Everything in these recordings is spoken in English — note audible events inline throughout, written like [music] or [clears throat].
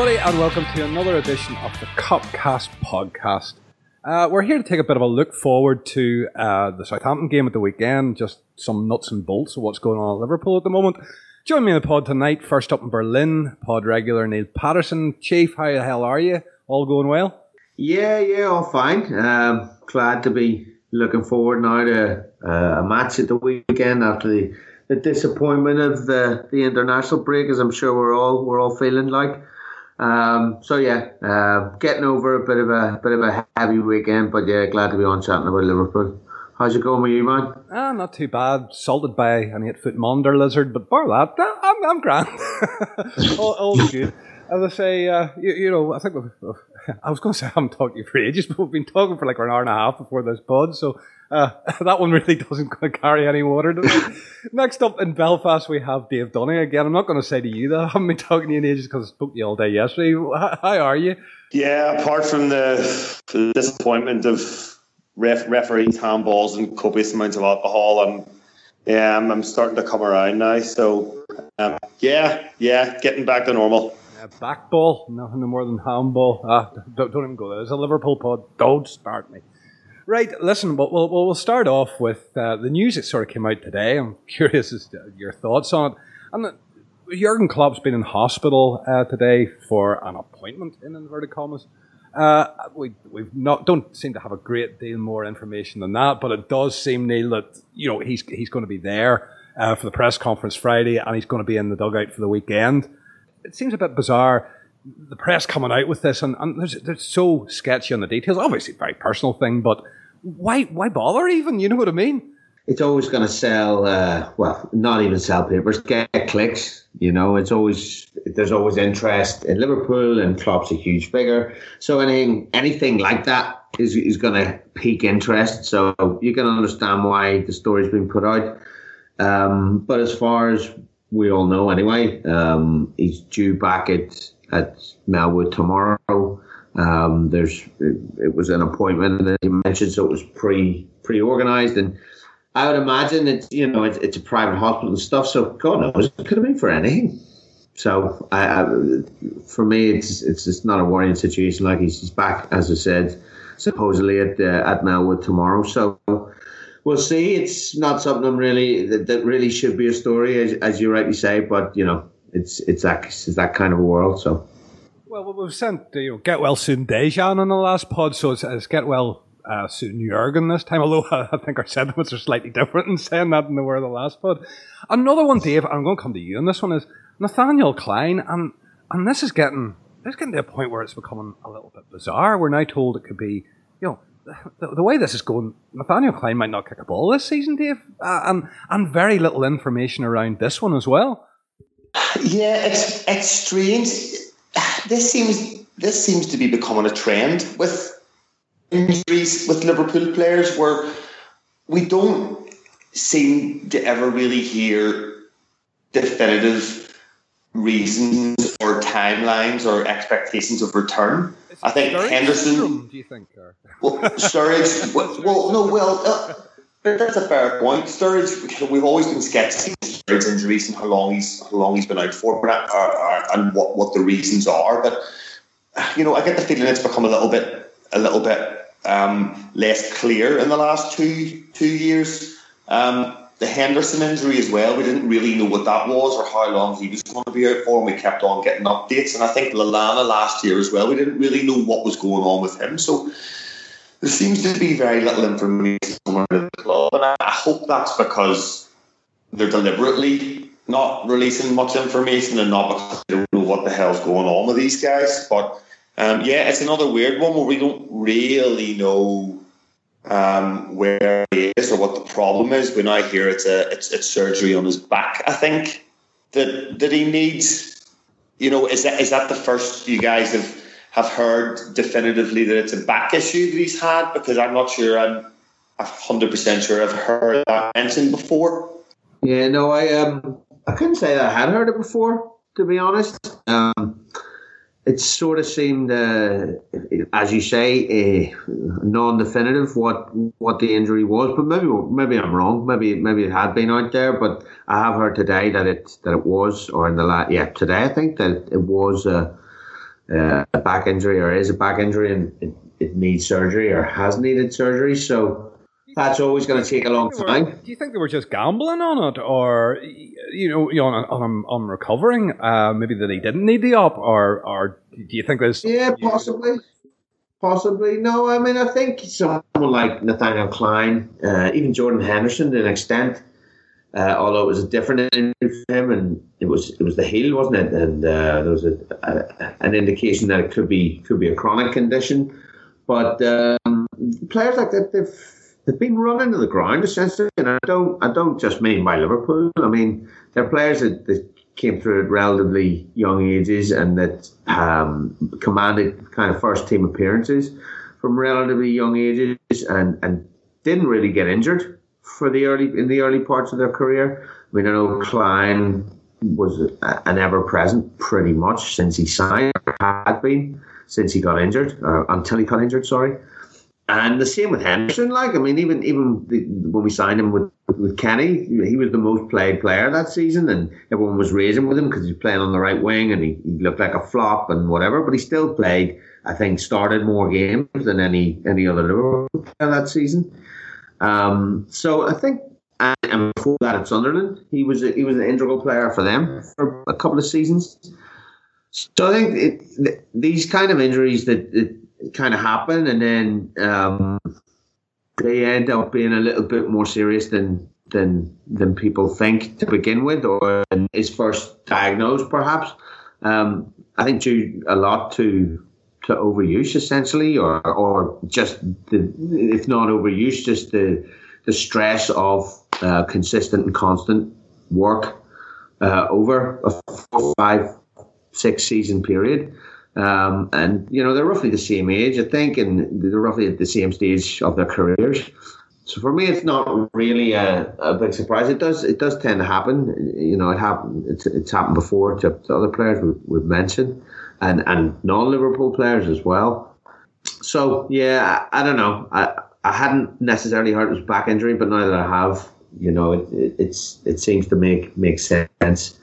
everybody, and welcome to another edition of the Cupcast podcast. Uh, we're here to take a bit of a look forward to uh, the Southampton game at the weekend, just some nuts and bolts of what's going on at Liverpool at the moment. Join me in the pod tonight, first up in Berlin, pod regular Neil Patterson. Chief, how the hell are you? All going well? Yeah, yeah, all fine. Um, glad to be looking forward now to uh, a match at the weekend after the, the disappointment of the, the international break, as I'm sure we're all we're all feeling like. Um, so yeah, uh, getting over a bit of a bit of a heavy weekend, but yeah, glad to be on chatting about Liverpool. How's it going with you, man? Ah, not too bad. Salted by an eight foot monitor lizard, but bar that, I'm, I'm grand. [laughs] all, all [laughs] good. As I say, uh, you, you, know, I think we've, I was going to say I haven't talked to you for ages, but we've been talking for like an hour and a half before this pod, so uh, [laughs] that one really doesn't [laughs] carry any water today. [laughs] Next up in Belfast, we have Dave Dunning again. I'm not going to say to you that I haven't been talking to you in ages because I spoke to you all day yesterday. How are you? Yeah, apart from the, the disappointment of ref, referees, handballs, and copious amounts of alcohol, I'm yeah, I'm, I'm starting to come around now. So um, yeah, yeah, getting back to normal. Uh, backball, nothing more than handball. Ah, don't, don't even go there. It's a Liverpool pod. Don't start me. Right, listen, we'll, we'll, we'll start off with uh, the news that sort of came out today. I'm [laughs] curious as to your thoughts on it. And uh, Jurgen Klopp's been in hospital uh, today for an appointment, in inverted commas. Uh, we we not don't seem to have a great deal more information than that, but it does seem Neil that you know he's he's going to be there uh, for the press conference Friday, and he's going to be in the dugout for the weekend. It seems a bit bizarre the press coming out with this, and, and there's, they're so sketchy on the details. Obviously, a very personal thing, but why why bother even? You know what I mean? It's always going to sell. Uh, well, not even sell papers, get clicks. You know, it's always there's always interest in Liverpool, and Klopp's a huge figure. So anything anything like that is is going to pique interest. So you can understand why the story's been put out. Um, but as far as we all know, anyway, um, he's due back at at Melwood tomorrow. Um, there's it, it, was an appointment that you mentioned, so it was pre pre organized, and I would imagine it's you know it's, it's a private hospital and stuff. So God knows, it could have been for anything. So I, I, for me, it's it's not a worrying situation. Like he's, he's back, as I said, supposedly at uh, at Melwood tomorrow. So we'll see. It's not something really that, that really should be a story, as, as you rightly say. But you know, it's it's that it's that kind of a world. So. Well, we've sent you know, get well soon Dejan on the last pod, so it's, it's get well uh, soon Jurgen this time. Although [laughs] I think our sentiments are slightly different in saying that than they were the last pod. Another one, Dave. I'm going to come to you, and this one is Nathaniel Clyne, and and this is getting this is getting to a point where it's becoming a little bit bizarre. We're now told it could be, you know, the, the, way this is going, Nathaniel Clyne might not kick a ball this season, Dave, uh, and and very little information around this one as well. Yeah, it's it's strange. This seems this seems to be becoming a trend with injuries with Liverpool players, where we don't seem to ever really hear definitive reasons or timelines or expectations of return. I think Henderson. do you think? Or? Well, Sturridge. [laughs] well, well, no, well. Uh, that's a fair point. Sturridge, we've always been skeptical of Sturridge's injuries and how long he's how long he's been out for, uh, and what, what the reasons are. But you know, I get the feeling it's become a little bit a little bit um, less clear in the last two two years. Um, the Henderson injury as well, we didn't really know what that was or how long he was going to be out for, and we kept on getting updates. And I think Lallana last year as well, we didn't really know what was going on with him. So there seems to be very little information from the club, and I hope that's because they're deliberately not releasing much information and not because they don't know what the hell's going on with these guys. But um, yeah, it's another weird one where we don't really know um, where he is or what the problem is. When I hear it's a it's, it's surgery on his back, I think that that he needs. You know, is that is that the first you guys have have heard definitively that it's a back issue that he's had? Because I'm not sure. I'm hundred percent sure I've heard that mentioned before. Yeah, no, I um, I couldn't say that I had heard it before. To be honest, um, it sort of seemed, uh, as you say, uh, non-definitive what what the injury was. But maybe maybe I'm wrong. Maybe maybe it had been out there. But I have heard today that it that it was, or in the last yeah today I think that it was a uh, a back injury or is a back injury and it, it needs surgery or has needed surgery. So that's always going to take a long time. Do you think they were just gambling on it, or you know, you know on, on, on recovering? Uh, maybe that he didn't need the op, or or do you think there's? Yeah, possibly. Possibly. No, I mean, I think someone like Nathaniel Clyne, uh, even Jordan Henderson to an extent, uh, although it was a different injury for him, and it was it was the heel, wasn't it? And uh, there was a, a, an indication that it could be could be a chronic condition. But um, players like that, they've they've been run into the ground essentially, and I don't I don't just mean by Liverpool. I mean they're players that, that came through at relatively young ages and that um, commanded kind of first team appearances from relatively young ages and, and didn't really get injured for the early in the early parts of their career. I mean, I know Clyne was an ever present pretty much since he signed, had been since he got injured, or until he got injured, sorry. And the same with Henderson. Like, I mean, even even the, when we signed him with, with Kenny, he was the most played player that season, and everyone was raising with him because he was playing on the right wing and he, he looked like a flop and whatever. But he still played. I think started more games than any any other Liverpool player that season. Um, so I think, and before that at Sunderland, he was a, he was an integral player for them for a couple of seasons. So I think it, these kind of injuries that, that kind of happen, and then um, they end up being a little bit more serious than than than people think to begin with, or is first diagnosed, perhaps. Um, I think due a lot to to overuse, essentially, or or just the if not overuse, just the the stress of uh, consistent and constant work uh, over a four, five, six season period. Um, and you know they're roughly the same age, I think, and they're roughly at the same stage of their careers. So for me, it's not really a, a big surprise. It does it does tend to happen. You know, it happened. It's, it's happened before to, to other players we, we've mentioned, and and non Liverpool players as well. So yeah, I, I, don't know. I I hadn't necessarily heard it was back injury, but now that I have, you know, it, it it's it seems to make make sense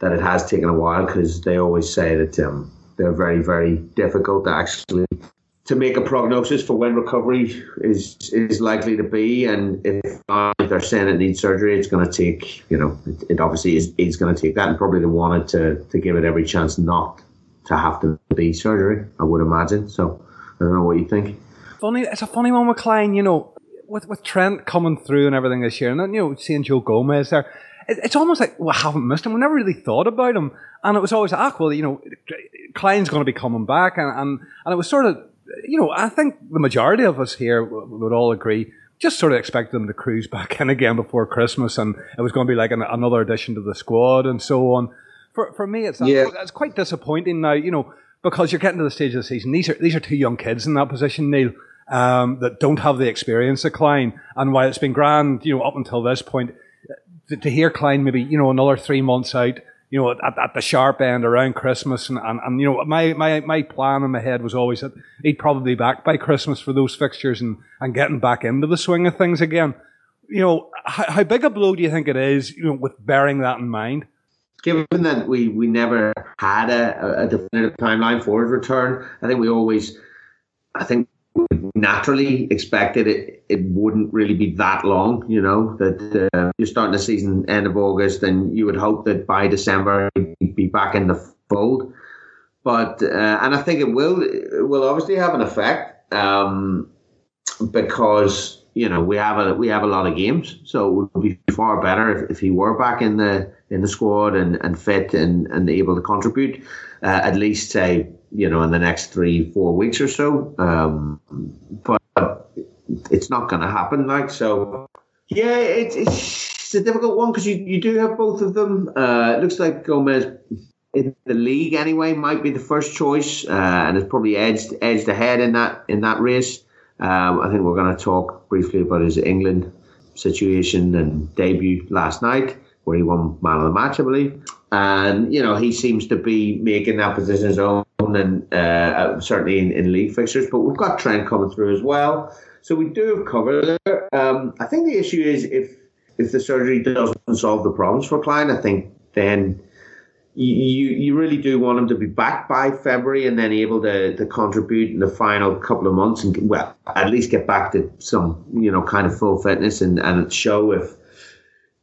that it has taken a while because they always say that. Um, they're very, very difficult to actually to make a prognosis for when recovery is is likely to be. And if they're saying it needs surgery, it's going to take, you know, it, it obviously is, is going to take that. And probably they wanted to, to give it every chance not to have to be surgery, I would imagine. So I don't know what you think. Funny, it's a funny one with Clyne, you know, with, with Trent coming through and everything this year, and then, you know, seeing Joe Gomez there it's almost like we haven't missed him. We never really thought about him, and it was always ah, well, you know, Clyne's going to be coming back, and, and and it was sort of, you know, I think the majority of us here would all agree. Just sort of expected them to cruise [laughs] back in again before Christmas, and it was going to be like an, another addition to the squad and so on. For for me, it's yeah. it's quite disappointing now, you know, because you're getting to the stage of the season. These are these are two young kids in that position, Neil. Um, that don't have the experience of Klein, And while it's been grand, you know, up until this point, to, to hear Clyne maybe, you know, another three months out, you know, at, at the sharp end around Christmas. And, and, and, you know, my, my, my plan in my head was always that he'd probably be back by Christmas for those fixtures and, and getting back into the swing of things again. You know, how, how big a blow do you think it is, you know, with bearing that in mind? Given that we, we never had a, a definitive timeline for his return, I think we always, I think naturally expected it it wouldn't really be that long you know that uh, you're starting the season end of august and you would hope that by december he'd be back in the fold. But uh, and i think it will it will obviously have an effect um, because you know we have a we have a lot of games so it would be far better if, if he were back in the in the squad and, and fit and, and able to contribute uh, at least say you know, in the next three, four weeks or so. Um, but it's not going to happen. Like so, yeah, it, it's a difficult one because you, you do have both of them. Uh, it looks like Gomez in the league anyway might be the first choice, uh, and it's probably edged edged ahead in that in that race. Um, I think we're going to talk briefly about his England situation and debut last night, where he won man of the match, I believe. And you know he seems to be making that position his own and uh, uh, certainly in, in, league fixtures. But we've got Trent coming through as well, so we do have cover there. Um, I think the issue is if if the surgery doesn't solve the problems for Clyne, I think then you, you really do want him to be back by February and then able to, to contribute in the final couple of months and well at least get back to some you know kind of full fitness and, and show if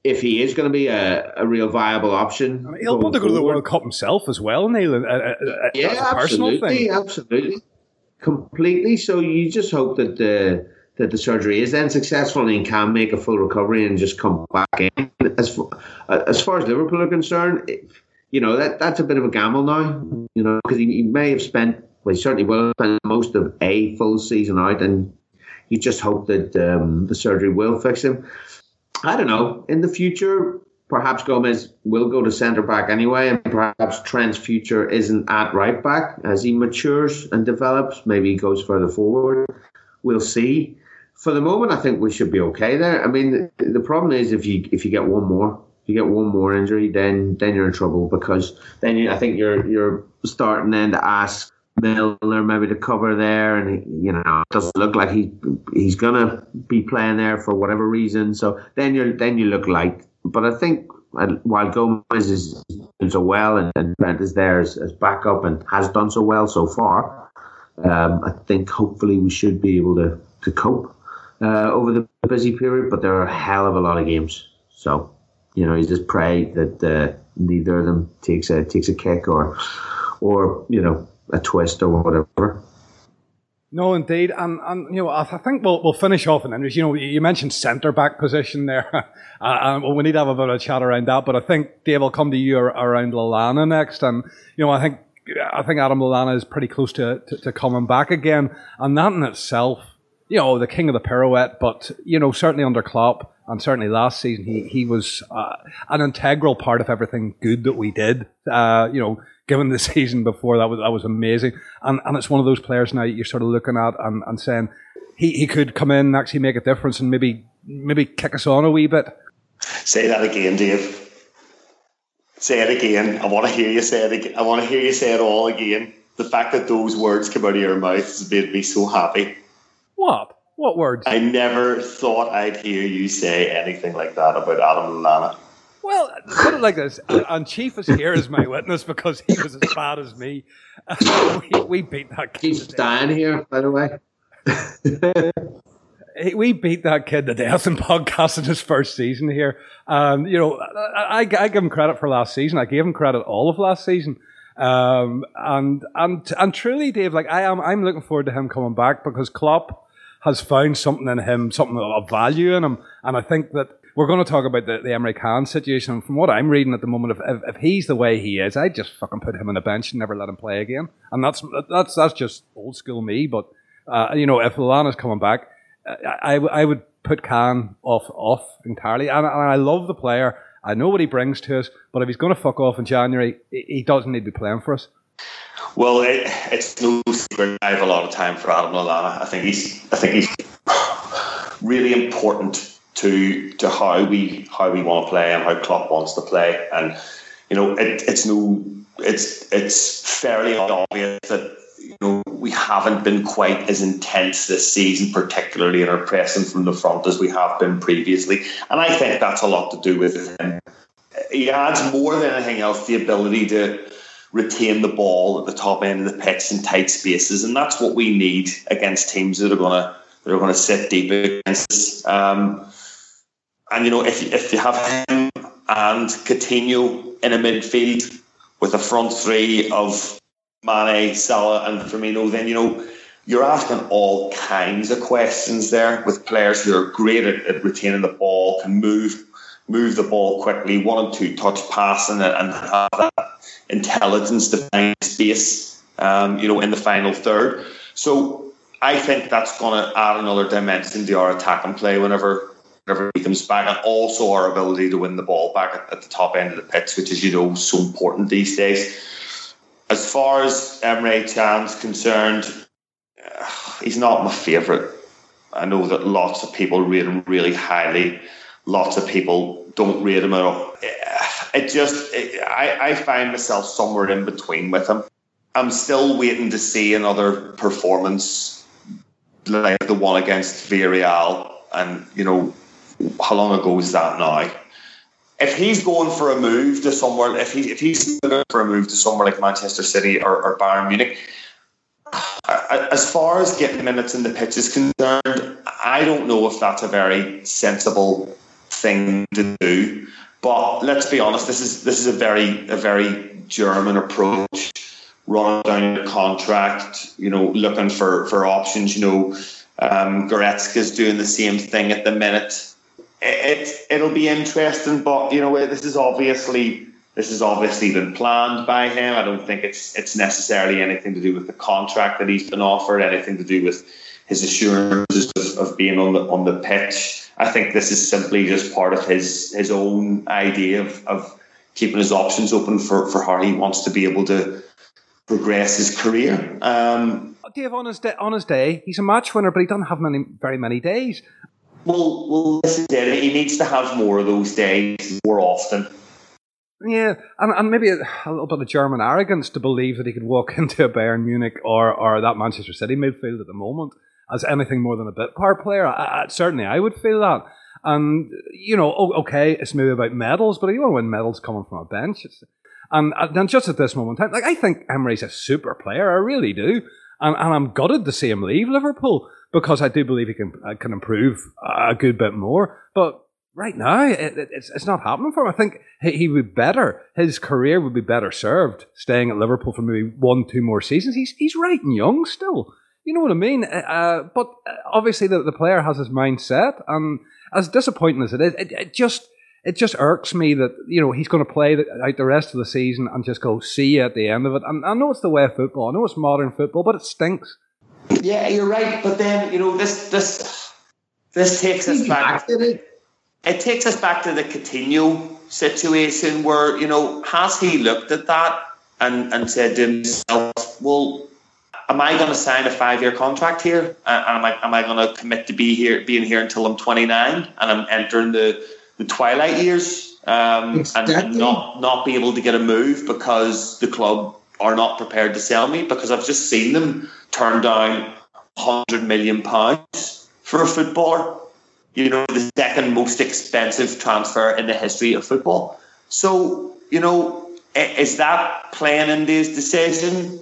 if he is going to be a, a real viable option. I mean, he'll want to go to the World Cup himself as well, Neil. Uh, uh, yeah, absolutely, absolutely, completely. So you just hope that the that the surgery is then successful and can make a full recovery and just come back in. As as far as Liverpool are concerned you know that that's a bit of a gamble now. You know because he, he, may have spent, well, he certainly will spend most of a full season out, and you just hope that um, the surgery will fix him. I don't know. In the future, perhaps Gomez will go to centre back anyway, and perhaps Trent's future isn't at right back as he matures and develops. Maybe he goes further forward. We'll see. For the moment, I think we should be okay there. I mean, the, problem is if you if you get one more, you get one more injury, then then you're in trouble because then you, I think you're you're starting then to ask Milner maybe to cover there, and you know it doesn't look like he he's gonna be playing there for whatever reason. So then you then you look like. But I think while Gomez is doing so well and, and Trent is there as, as backup and has done so well so far, um, I think hopefully we should be able to to cope uh, over the busy period. But there are a hell of a lot of games, so you know, you just pray that uh, neither of them takes a takes a kick or or you know a twist or whatever. No, indeed, and and you know, I think we'll we'll finish off in Andrews. You know, you mentioned centre back position there, [laughs] uh, and we need to have a bit of a chat around that. But I think Dave will come to you around Lallana next, and you know, I think I think Adam Lallana is pretty close to, to, to coming back again, and that in itself, you know, the king of the pirouette. But you know, certainly under Klopp and certainly last season he he was uh, an integral part of everything good that we did. Uh, you know, given the [laughs] season before, that was that was amazing. And and it's one of those players now you're sort of looking at and, and saying he, he could come in and actually make a difference and maybe maybe kick us on a wee bit. Say that again, Dave. Say it again. I want to hear you say it again. I want to hear you say it all again. The fact that those words come out of your mouth has made me so happy. What? What words? I never thought I'd hear you say anything like that about Adam Lallana. Well, put it like this, and Chief is here as my witness because he was as bad as me. [laughs] we, we, beat that kid. Chief's dying here, by the way. [laughs] we beat that kid to death in podcasting his first season here. And, you know, I, I, give him credit for last season. I gave him credit all of last season. Um, and, and, and truly, Dave, like I am, I'm looking forward to him coming back because Klopp, has found something in him, something of value in him. And I think that we're going to talk about the, the Emre Can situation. And from what I'm reading at the moment, if, if, if, he's the way he is, I'd just fucking put him on the bench and never let him play again. And that's that's that's just old school me. But uh, you know, if Lallana's coming back, I, I would put Can off off entirely. And, and I love the player. I know what he brings to us. But if he's going to fuck off in January, he doesn't need to be playing for us. Well, it, it's no secret. I have a lot of time for Adam Lallana. I think he's. I think he's really important to to how we how we want to play and how Klopp wants to play. And you know, it, it's no. It's it's fairly obvious that you know we haven't been quite as intense this season, particularly in our pressing from the front as we have been previously. And I think that's a lot to do with him. He adds more than anything else the ability to retain the ball at the top end of the pitch in tight spaces, and that's what we need against teams that are to that are to sit deep against us. Um, and you know, if if you have him and Coutinho in a midfield with a front three of Mane, Salah, and Firmino, then you know you're asking all kinds of questions there with players who are great at, at retaining the ball, can move move the ball quickly, one and two touch passing and, and have that intelligence to find space, um, you know, in the final third. So I think that's going to add another dimension to our attack and play whenever whenever he comes back, and also our ability to win the ball back at, at the top end of the pitch, which is you know so important these days. As far as Emre Can's concerned, uh, he's not my favourite. I know that lots of people rate him really highly lots of people don't rate him at all. It just, it, I, I find myself somewhere in between with him. I'm still waiting to see another performance like the one against Villarreal. And, you know, how long ago was that now? if he's going for a move to somewhere, if he if he's going for a move to somewhere like Manchester City or, or Bayern Munich, as far as getting minutes in the pitch is concerned, I don't know if that's a very sensible thing to do. But let's be honest, this is this is a very a very German approach, running down a contract, you know, looking for for options. You know, um, Goretzka's doing the same thing at the minute. It, it'll be interesting, but you know, this is obviously this has obviously been planned by him. I don't think it's it's necessarily anything to do with the contract that he's been offered, anything to do with his assurances of, of being on the on the pitch. I think this is simply just part of his his own idea of, of keeping his options open for, for how he wants to be able to progress his career. Um, Dave, on his, day, on his day, he's a match winner, but he doesn't have many very many days. Well, well, this is it. He needs to have more of those days more often. Yeah, and, and maybe a, a, little bit of German arrogance to believe that he could walk [laughs] into a Bayern Munich or, or that Manchester City midfield at the moment as anything more than a bit part player. I, I, certainly, I would feel that. And, you know, okay, it's maybe about medals, but you want to win medals coming from a bench. It's, and, and just at this moment in time, like, I think Emre's a super player. I really do. And, and I'm gutted to see him leave Liverpool because I do believe he can, uh, can improve a good bit more. But right now, it, it, it's, it's not happening for him. I think he, he would be better, his career would be better served staying at Liverpool for maybe one, two more seasons. He's, he's right and young still. You know what I mean? Uh, uh but uh, obviously, the, the player has his mind set, and as disappointing as it is, it, it just it just irks me that you know he's going to play out the rest of the season and just go see you at the end of it. And I know it's the way of football. I know it's modern football, but it stinks. Yeah, you're right. But then you know this this this takes us back. It takes us back to the Coutinho situation where you know has he looked at that and and said to himself, well am I going to sign a five year contract here? Uh, am I am I going to commit to be here, being here until I'm 29 and I'm entering the, the twilight years um, exactly. and, not not be able to get a move because the club are not prepared to sell me because I've just seen them turn down 100 million pounds for a footballer. You know, the second most expensive transfer in the history of football. So, you know, is that playing into his decision?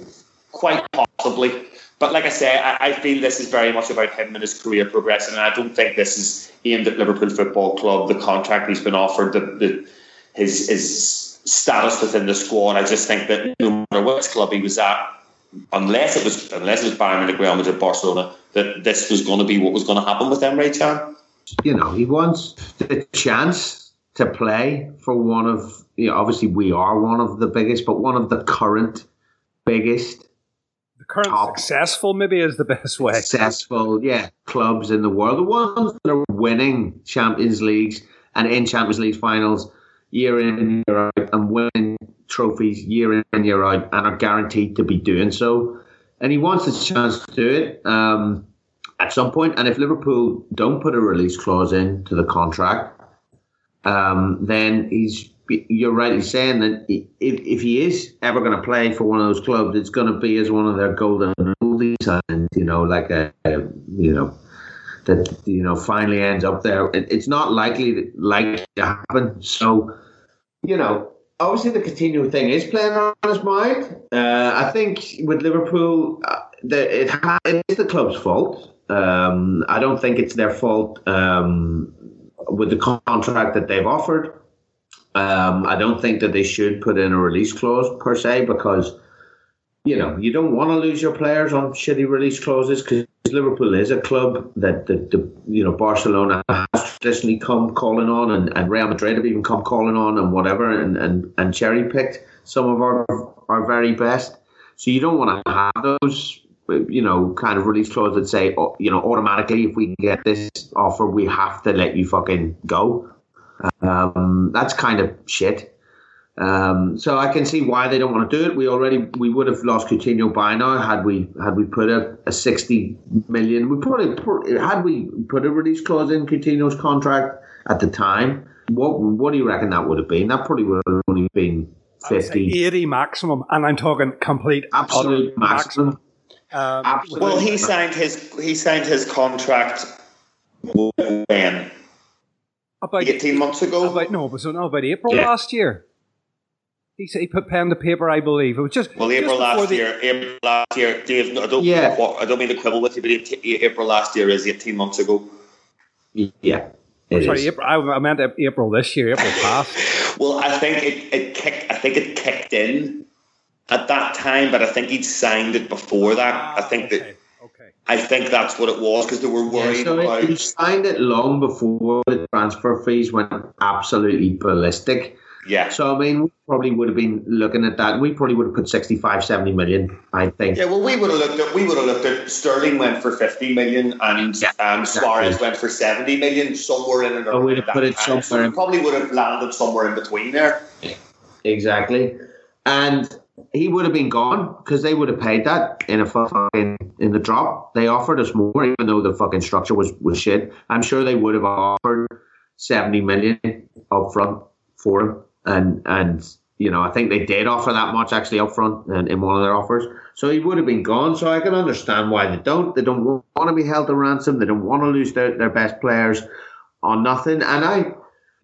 Quite possibly. But like I say, I, I, feel this is very much about him and his career progression, and I don't think this is aimed at Liverpool Football Club. The contract he's been offered, the, the his his status within the squad. I just think that no matter which club he was at, unless it was unless it was Bayern Munich, Real Madrid, Barcelona, that this was going to be what was going to happen with Emre Can. You know, he wants the chance to play for one of. You know, obviously we are one of the biggest, but one of the current biggest the current top successful maybe is the best way. Successful, yeah, clubs in the world, the ones that are winning Champions Leagues and in Champions League finals year in and year out and winning trophies year in and year out and are guaranteed to be doing so. And he wants a chance to do it um, at some point. And if Liverpool don't put a release clause in to the contract, um, then he's you're right. rightly saying that if, if he is ever going to play for one of those clubs, it's going to be as one of their golden oldies, and you know, like a, a, you know that you know finally ends up there. It, it's not likely likely to happen. So, you know, obviously the Coutinho thing is playing on his mind. Uh, I think with Liverpool, uh, the, it, it is the club's fault. Um, I don't think it's their fault um, with the contract that they've offered. Um, I don't think that they should put in a release clause per se because you know you don't want to lose your players on shitty release clauses because Liverpool is a club that the, the you know Barcelona has traditionally come calling on and, and Real Madrid have even come calling on and whatever and, and, and cherry picked some of our our very best. So you don't want to have those you know kind of release clauses that say oh, you know automatically if we get this offer we have to let you fucking go um, that's kind of shit. Um, so I can see why they don't want to do it. We already we would have lost Coutinho by now had we had we put a, a sixty million. We probably had we put a release clause in Coutinho's contract at the time. What what do you reckon that would have been? That probably would have only been 50. 80 maximum, and I'm talking complete absolute maximum. maximum. Um, well, he signed his he signed his contract when About 18 months ago. About no, but so no, about April Yeah. last year. He said he put pen to paper, I believe. It was just Well, April before last the- year, April last year, Dave. I don't, Yeah. I don't mean to quibble with you, but April last year is eighteen months ago. Yeah. it Sorry, is. April, I I meant April this year, April past. [laughs] Well, I think it, it kicked. I think it kicked in at that time, but I think he'd signed it before that. I think that Ah, okay. okay. I think that's what it was because they were worried Yeah, worried so about. it, you signed it long before the transfer fees went absolutely ballistic. Yeah, So, I mean, we probably would have been looking at that. We probably would have put 65, 70 million, I think. yeah. Well, we would have looked at. We would have looked at. Sterling went for fifty million, and Yeah, um, Suarez went for seventy million. Somewhere in and Oh, around we'd have put it time. So somewhere we probably would have landed somewhere in between there. Exactly. And he would have been gone because they would have paid that in a fucking in the drop. They offered us more, even though the fucking structure was, was shit. I'm sure they would have offered seventy million up front for him. And and you know, I think they did offer that much actually up front in, in one of their offers. So he would have been gone. So I can understand why they don't. They don't want to be held to ransom. They don't want to lose their, their best players on nothing. And I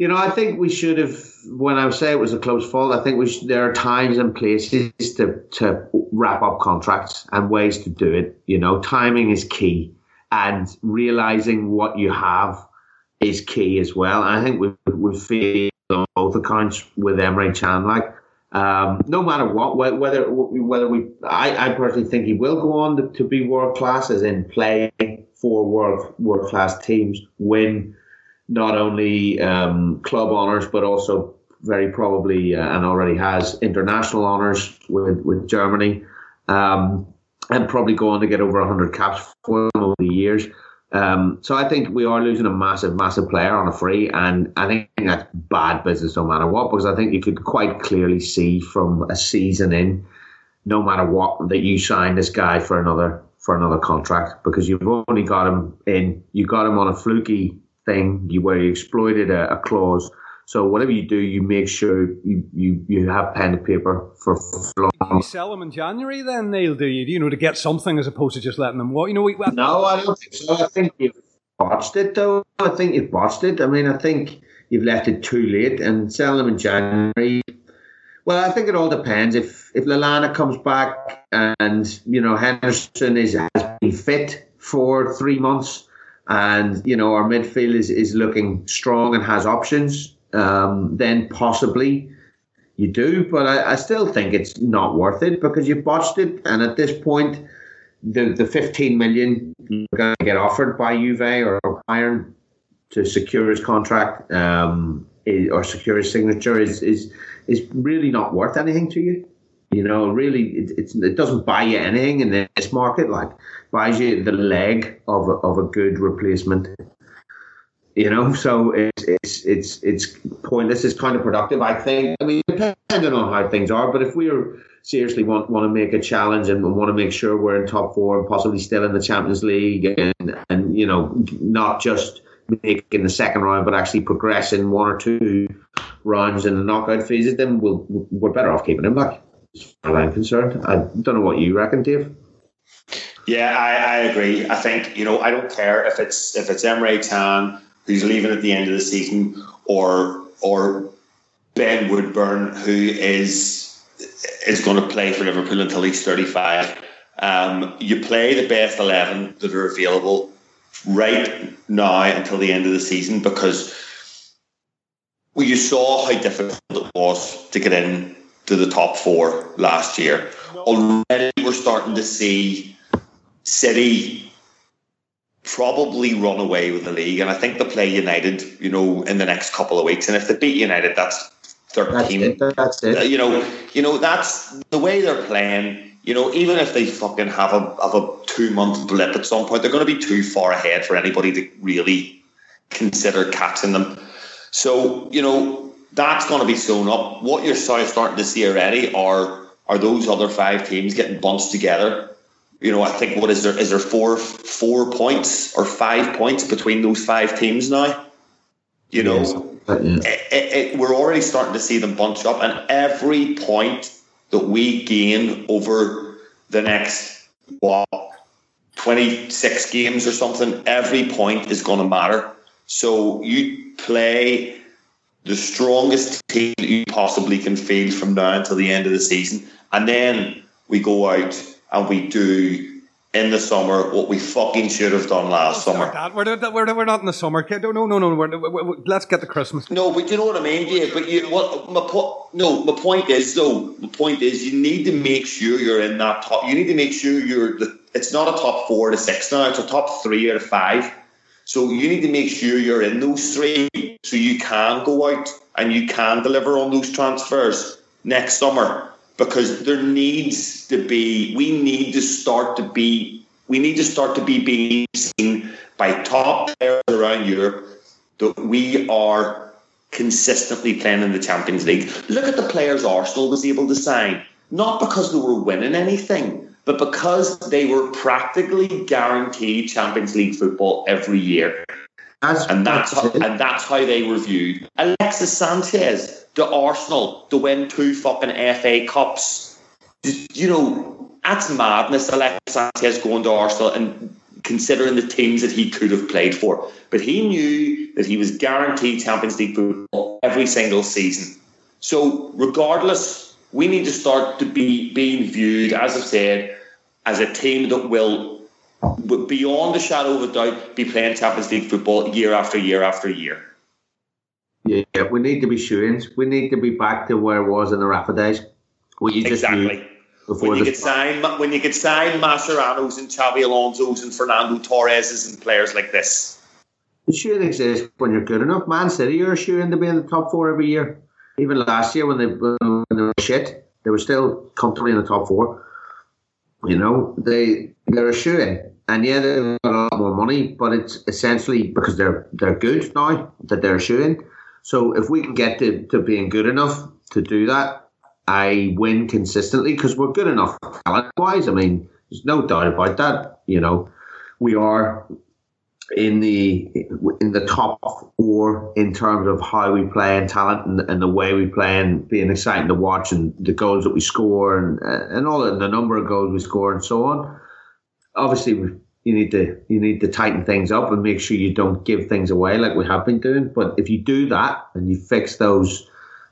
you know, I think we should have. When I say it was a close fault, I think we should, there are times and places to to wrap up contracts and ways to do it. You know, timing is key, and realizing what you have is key as well. And I think we we feel on both accounts with Emre Can. Like, um, no matter what, whether whether we, I, I personally think he will go on to, to be world class, as in play for world world class teams, win not only um, club honours but also very probably uh, and already has international honours with with Germany, um, and probably go on to get over 100 caps for over the years. Um, so I think we are losing a massive, massive player on a free, and I think that's bad business no matter what, because I think you could quite clearly see from a season in, no matter what, that you signed this guy for another for another contract because you've only got him in, you got him on a fluky thing, you where you exploited a, a clause. So whatever you do, you make sure you, you, you have pen and paper for, for long. You sell them in January, then Neil, do you? You know, to get something as opposed to just letting them walk. You know, we, No, I don't think so. I think you've botched it, though. I think you've botched it. I mean, I think you've left it too late and selling them in January. Well, I think it all depends. If if Lallana comes back and you know Henderson is has been fit for three months, and you know our midfield is, is looking strong and has options, um, then possibly you do. But I, I still think it's not worth it because you've botched it, and at this point the the 15 million you're going to get offered by Juve or Bayern to secure his contract um, or secure his signature is is is really not worth anything to you. You know, really, it, it doesn't buy you anything in this market. Like buys you the leg of a, of a good replacement. You know, so it's it's it's it's pointless. It's kind of productive, I think. I mean, depending on how things are, but if we're seriously want want to make a challenge and want to make sure we're in top four and possibly still in the Champions League and and you know not just making the second round but actually progressing one or two rounds in the knockout phases, then we'll we're better off keeping him back. As far as I'm concerned. I don't know what you reckon, Dave. Yeah, I, I agree. I think you know I don't care if it's if it's Emre Can who's leaving at the end of the season or or Ben Woodburn who is is going to play for Liverpool until he's thirty five. Um, you play the best eleven that are available right now until the end of the season because well, you saw how difficult it was to get in to the top four last year. Already, we're starting to see City probably run away with the league, and I think they play United, you know, in the next couple of weeks. And if they beat United, that's That's thirteen. it. That's Uh, it. You know, you know that's the way they're playing. You know, even if they fucking have a have a two month blip at some point, they're going to be too far ahead for anybody to really consider catching them. So you know that's going to be sewn up. What you're starting to see already are are those other five teams getting bunched together. You know, I think what is there is there four four points or five points between those five teams now. You know, Yes. It, it, it- we're already starting to see them bunch up, and every point that we gain over the next what twenty six games or something, every point is going to matter. So you play the strongest team that you possibly can field from now until the end of the season, and then we go out and we do in the summer what we fucking should have done last Don't summer. that. We're, we're, we're not in the summer. No, no, no, no. We're, we we let's get to Christmas. No, but you know what I mean, Dave. But you, what my po- no, my point is though. My point is you need to make sure you're in that top. You need to make sure you're. The, it's not a top four to six now. It's a top three or five. So you need to make sure you're in those three, so you can go out and you can deliver on those transfers next summer. Because there needs to be, we need to start to be, we need to start to be being seen by top players around Europe that we are consistently playing in the Champions League. Look at the players Arsenal was able to sign, not because they were winning anything, but because they were practically guaranteed Champions League football every year. That's, And that's how, and that's how they were viewed. Alexis Sanchez to Arsenal to win two fucking FA Cups. You know, that's madness. Alexis Sanchez going to Arsenal and considering the teams that he could have played for. But he knew that he was guaranteed Champions League football every single season. So regardless, we need to start to be being viewed, as I've said, as a team that will, will beyond a shadow of a doubt, be playing Champions League football year after year after year. Yeah, we need to be shooings. We need to be back to where it was in the Rafa days. What you just Exactly. before When you the could sign, when you could sign Mascherano's and Xavi Alonso's and Fernando Torres's and players like this. The should exist when you're good enough. Man City are shooting to be in the top four every year. Even last year when they when they were shit, they were still comfortably in the top four. You know, they they're a shooting. And yeah, they've got a lot more money, but it's essentially because they're they're good now that they're shooting. So if we can get to, to being good enough to do that, I win consistently because we're good enough talent wise. I mean, there's no doubt about that. You know, we are in the in the top four in terms of how we play and talent and, and the way we play and being exciting to watch and the goals that we score and and all the, the number of goals we score and so on. Obviously, you need to you need to tighten things up and make sure you don't give things away like we have been doing. But if you do that and you fix those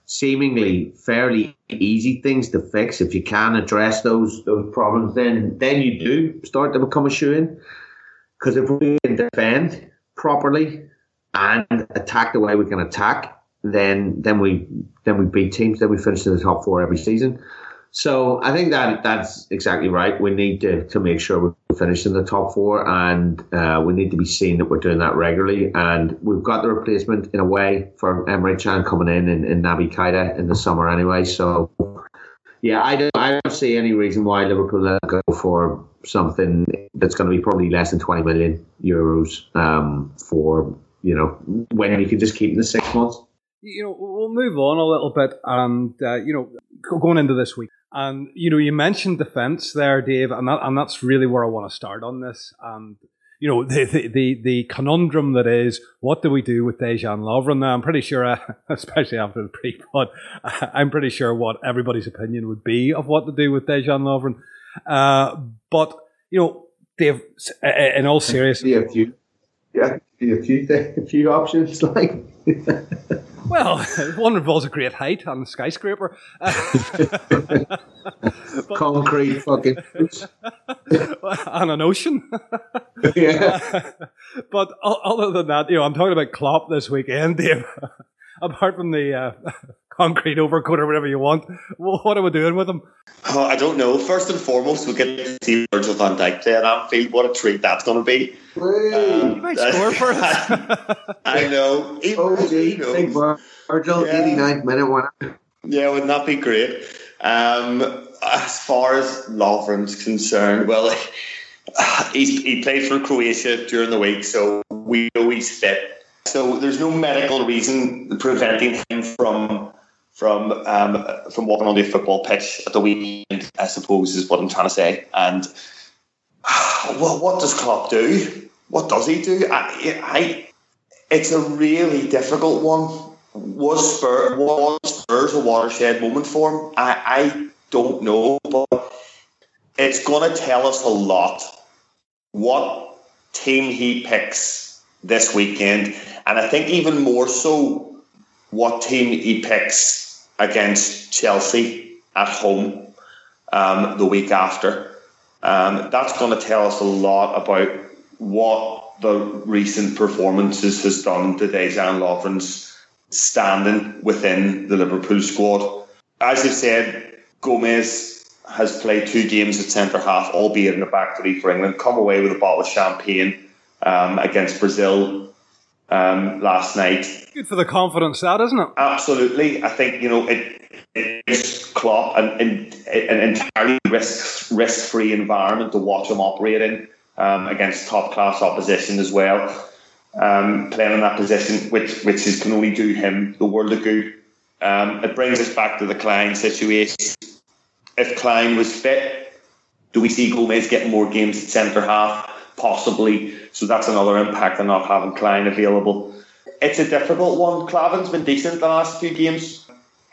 seemingly fairly easy things to fix, if you can address those those problems, then then you do start to become a shoe in. Because if we can defend properly and attack the way we can attack, then then we then we beat teams. Then we finish in the top four every season. So I think that that's exactly right. We need to, to make sure we finish in the top four, and uh, we need to be seeing that we're doing that regularly. And we've got the replacement in a way for Emre Can coming in in, in Naby Keita in the summer anyway. So yeah, I don't I don't see any reason why Liverpool go for something that's going to be probably less than twenty million euros um, for you know when you can just keep in the six months. you know, we'll move on a little bit, and uh, you know, going into this week, and you know, you mentioned defence there, Dave, and that, and that's really where I want to start on this, and you know, the the the, the conundrum that is, what do we do with Dejan Lovren? Now, I'm pretty sure, uh, [laughs] especially after the pre-pod, [laughs] I'm pretty sure what everybody's opinion would be of what to do with Dejan Lovren, uh, but you know, Dave, in all seriousness, See a few, yeah, a few th- [laughs] a few options [laughs] like. Well, [laughs] one involves a great height on a skyscraper. concrete fucking on an ocean. yeah. but other than that, you know, I'm talking about Klopp this weekend, Dave. Apart from the uh, concrete overcoat or whatever you want, what are we doing with him? Oh, I don't know. First and foremost, we get to see Virgil van Dijk play at Anfield. What a treat that's going to be. Um, He might score for us. [laughs] I know. He- OG, you know. Big Virgil, Yeah. 89th minute winner. Yeah, wouldn't that be great? Um, as far as Lovren's concerned, well, [laughs] he's, he played for Croatia during the week, so we know he's fit. So there's no medical reason preventing him from from um, from walking on the football pitch at the weekend. I suppose is what I'm trying to say. And [sighs] well, what does Klopp do? What does he do? I, I it's a really difficult one. Was Spurs, was Spurs a watershed moment for him? I, I don't know, but it's going to tell us a lot what team he picks this weekend, and I think even more so what team he picks against Chelsea at home um, the week after. Um, that's going to tell us a lot about what the recent performances has done to Dejan Lovren's standing within the Liverpool squad. As you said, Gomez has played two games at centre half, albeit in a back three for England, come away with a bottle of champagne um, against Brazil um, last night. Good for the confidence, that isn't it? Absolutely. I think you know it. It's Klopp an, an, an entirely risk risk free environment to watch him operate in um, against top class opposition as well. Um, playing in that position, which which is, can only do him the world of good. Um, it brings us back to the Clyne situation. If Clyne was fit, do we see Gomez getting more games at centre half? Possibly. So that's another impact of not having Clyne available. It's a difficult one. Klavan's been decent the last few games.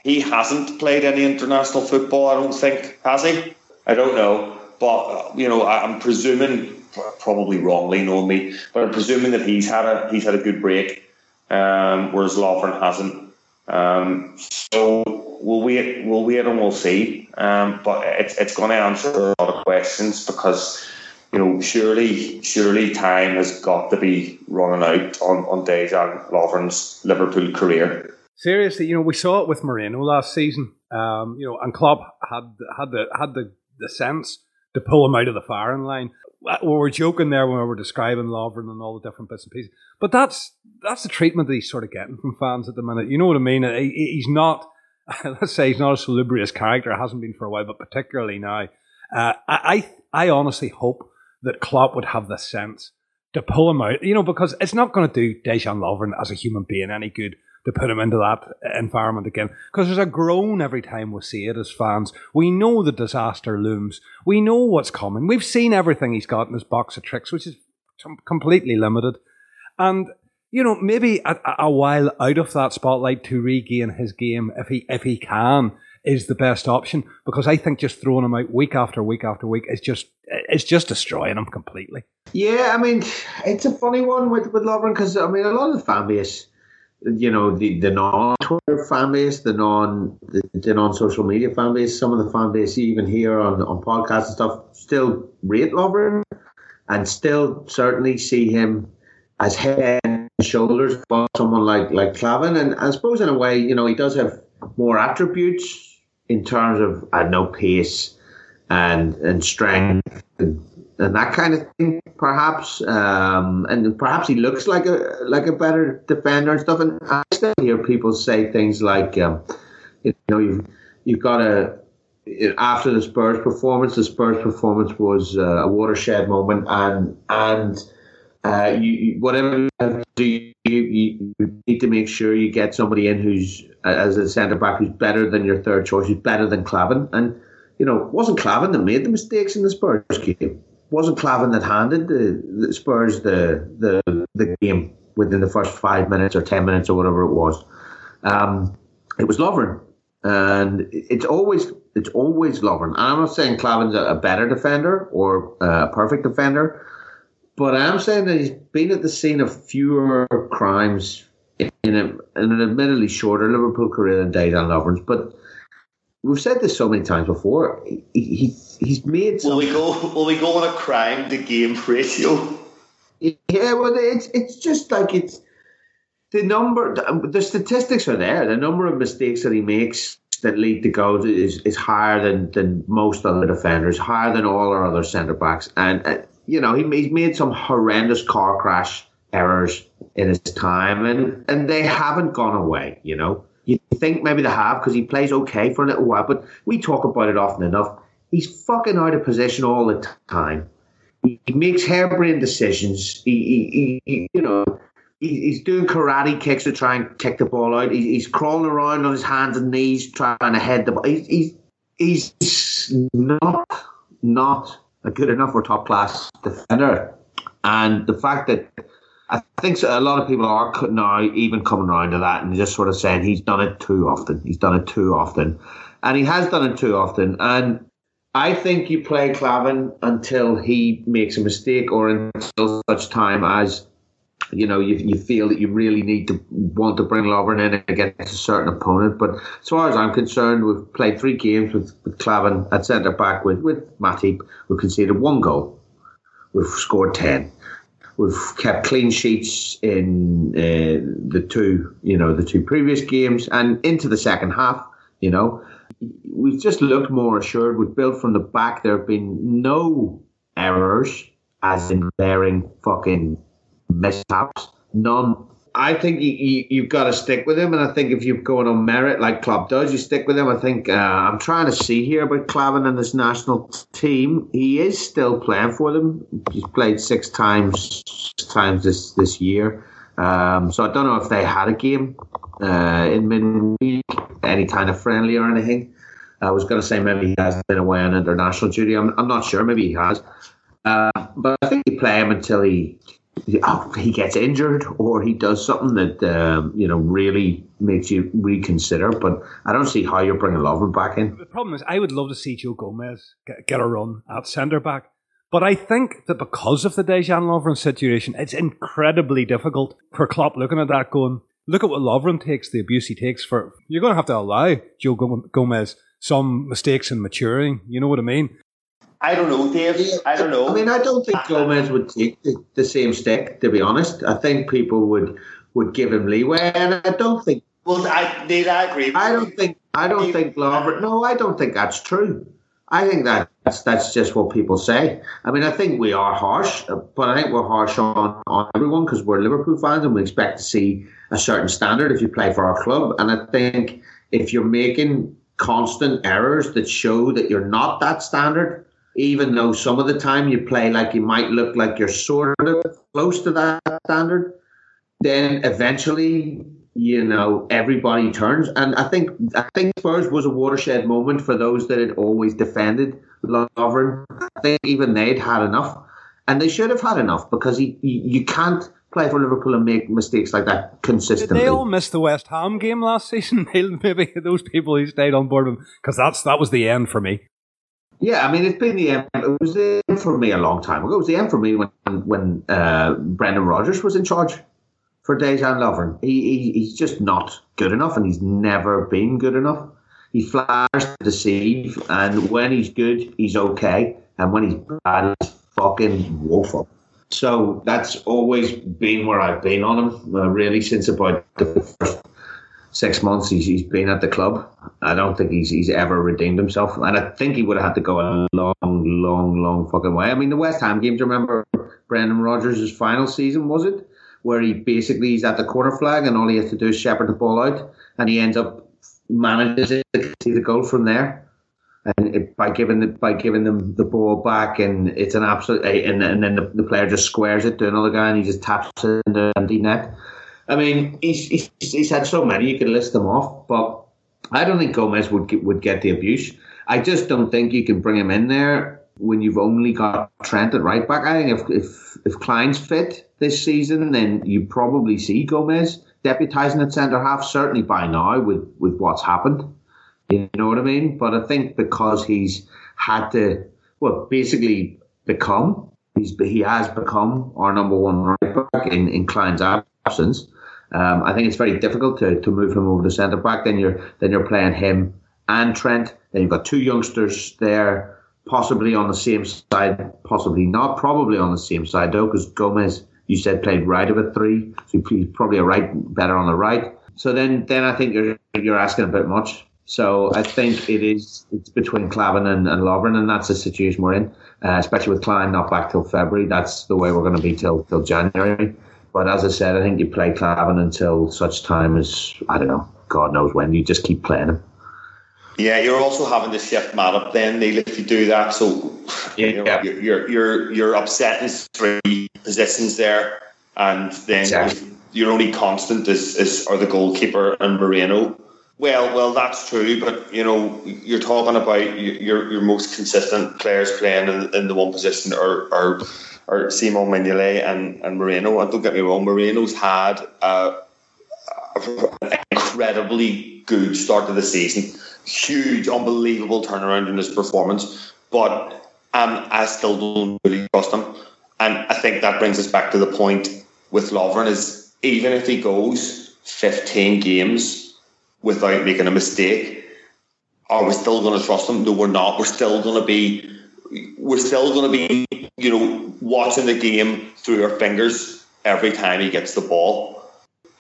He hasn't played any international football, I don't think, has he? I don't know. But, you know, I'm presuming probably wrongly knowing me, but I'm presuming that he's had a he's had a good break, um, whereas Lovren hasn't. Um, so we'll wait, we'll wait and we'll see. Um, but it's it's going to answer a lot of questions because you know surely surely time has got to be running out on on Dejan Lovren's Liverpool career. Seriously, you know we saw it with Moreno last season. Um, you know, and Klopp had had the had the, the sense to pull him out of the firing line we were joking there when we were describing Lovren and all the different bits and pieces. But that's that's the treatment that he's sort of getting from fans at the minute. You know what I mean? He, he's not, [laughs] let's say, he's not a salubrious character. Hasn't been for a while, but particularly now. Uh, I I honestly hope that Klopp would have the sense to pull him out. You know, because it's not going to do Dejan Lovren as a human being any good to put him into that environment again. Because there's a groan every time we see it as fans. We know the disaster looms. We know what's coming. We've seen everything he's got in his box of tricks, which is completely limited. And you know, maybe a, a while out of that spotlight to regain his game, if he if he can, is the best option. Because I think just throwing him out week after week after week is just it's just destroying him completely. Yeah, I mean, it's a funny one with with Lovren because I mean, a lot of the fan base you know the the non Twitter fan base, the non the, the non social media fan base, some of the fan base even here on on podcasts and stuff still rate Lovren and still certainly see him as head and shoulders above someone like like Klavan. And I suppose in a way, you know, he does have more attributes in terms of I know pace and and strength and and that kind of thing, perhaps. Um, and perhaps he looks like a like a better defender and stuff. And I still hear people say things like, um, you know, you've you've got a after the Spurs performance, the Spurs performance was uh, a watershed moment, and and uh, you, whatever you do, you, you, need to make sure you get somebody in who's as a centre back who's better than your third choice, who's better than Klavan. and you know, wasn't Klavan that made the mistakes in the Spurs game wasn't Klavan that handed the, the, Spurs the, the the game within the first five minutes or ten minutes or whatever it was. Um, it was Lovren, and it's always it's always Lovren. And I'm not saying Klavan's a, a better defender or a perfect defender, but I am saying that he's been at the scene of fewer crimes in, a, in an admittedly shorter Liverpool career than Dejan Lovren's, but we've said this so many times before. He, he he's made. Some, will we go? Will we go on a crime to game ratio? Yeah, well, it's it's just like it's the number. The statistics are there. The number of mistakes that he makes that lead to goals is, is higher than, than most other defenders, higher than all our other centre backs. And uh, you know, he, he's made some horrendous car crash errors in his time, and and they haven't gone away. You know, you think maybe they have because he plays okay for a little while, but we talk about it often enough. He's fucking out of position all the time. He, he makes harebrained decisions. He, he, he you know, he, he's doing karate kicks to try and kick the ball out. He, he's crawling around on his hands and knees trying to head the ball. He's, he's, he's not not a good enough or top class defender. And the fact that I think a lot of people are now even coming around to that and just sort of saying he's done it too often. He's done it too often. And he has done it too often. And I think you play Klavan until he makes a mistake or until such time as you know, you, you feel that you really need to want to bring Lovren in against a certain opponent. But as far as I'm concerned, we've played three games with, with Klavan at centre back with, with Matip. We've conceded one goal. We've scored 10. We've kept clean sheets in uh, the two, you know, the two previous games and into the second half, you know. We've just looked more assured. We've built from the back. There have been no errors, as in glaring fucking mishaps. None. I think you, have got to stick with him, and I think if you're going on merit like Klopp does, you stick with him. I think uh, I'm trying to see here about Klavan and his national team. He is still playing for them. He's played six times times this this year. Um, so I don't know if they had a game uh, in midweek, any kind of friendly or anything. I was going to say maybe he has been away on international duty. I'm, I'm not sure. Maybe he has. Uh, but I think you play him until he he gets injured or he does something that um, you know really makes you reconsider. But I don't see how you're bringing Lovren back in. The problem is, I would love to see Joe Gomez get, get a run at centre back. But I think that because of the Dejan Lovren situation, it's incredibly difficult for Klopp looking at that going, look at what Lovren takes, the abuse he takes for. You're going to have to allow Joe Gomez some mistakes in maturing. You know what I mean? I don't know, Dave. I don't know. I mean, I don't think ah. Gomez would take the, the, same stick. To be honest, I think people would would give him leeway, and I don't think. Well, I did. I agree. I don't think. I don't think Lovren. No, I don't think that's true. I think that that's that's just what people say. I mean, I think we are harsh, but I think we're harsh on, on everyone because we're Liverpool fans and we expect to see a certain standard if you play for our club. And I think if you're making constant errors that show that you're not that standard, even though some of the time you play like you might look like you're sort of close to that standard, then eventually, you know, everybody turns. And I think I think Spurs was a watershed moment for those that had always defended Lovren. I think even they'd had enough. And they should have had enough because he, you can't play for Liverpool and make mistakes like that consistently. Did they all miss the West Ham game last [laughs] season? Maybe those people who stayed on board with because that's that was the end for me. Yeah, I mean, it's been the end. It was the end for me a long time ago. It was the end for me when when uh, Brendan Rodgers was in charge for Dejan Lovren. He, he, he's just not good enough, and he's never been good enough. He flatters to deceive, and when he's good, he's okay, and when he's bad, he's fucking woeful. So that's always been where I've been on him, uh, really, since about the first six months he's, he's been at the club. I don't think he's he's ever redeemed himself, and I think he would have had to go a long, long, long fucking way. I mean, the West Ham game. Do you remember Brendan Rodgers' final season? Was it where he basically he's at the corner flag and all he has to do is shepherd the ball out, and he ends up manages it to see the goal from there. And it, by giving the, by giving them the ball back, and it's an absolute, and, and then the, the player just squares it to another guy, and he just taps it in the empty net. I mean, he's, he's, he's had so many, you can list them off, but I don't think Gomez would get, would get the abuse. I just don't think you can bring him in there when you've only got Trent at right back. I think if if if Clyne's fit this season, then you probably see Gomez deputising at centre half. Certainly by now, with with what's happened, you know what I mean. But I think because he's had to, well, basically become he's he has become our number one right back in in Clyne's absence. Um, I think it's very difficult to, to move him over to centre back. Then you're then you're playing him and Trent. Then you've got two youngsters there, possibly on the same side, possibly not, probably on the same side though, because Gomez, you said played right of a three, so he's probably a right better on the right. So then then I think you're you're asking a bit much. So I think it is it's between Klavan and, and Lovren, and that's the situation we're in. Uh, especially with Clyne not back till February. That's the way we're going to be till till January. But as I said, I think you play Klavan until such time as I don't know, God knows when. You just keep playing him. Yeah, you're also having to shift Matip then, Neil, if you do that. So yeah, you know, you're, you're you're upsetting three positions there, and then exactly. your only constant is, is are the goalkeeper and Moreno. Well, well, that's true, but you know, you're talking about your your most consistent players playing in, in the one position are are or Simon Mignolet and, and Moreno. And don't get me wrong, Moreno's had an incredibly good start to the season. Huge, unbelievable turnaround in his performance. But um, I still don't really trust him. And I think that brings us back to the point with Lovren is even if he goes 15 games without making a mistake, are we still going to trust him? No, we're not. We're still going to be, we're still going to be, you know, watching the game through our fingers every time he gets the ball.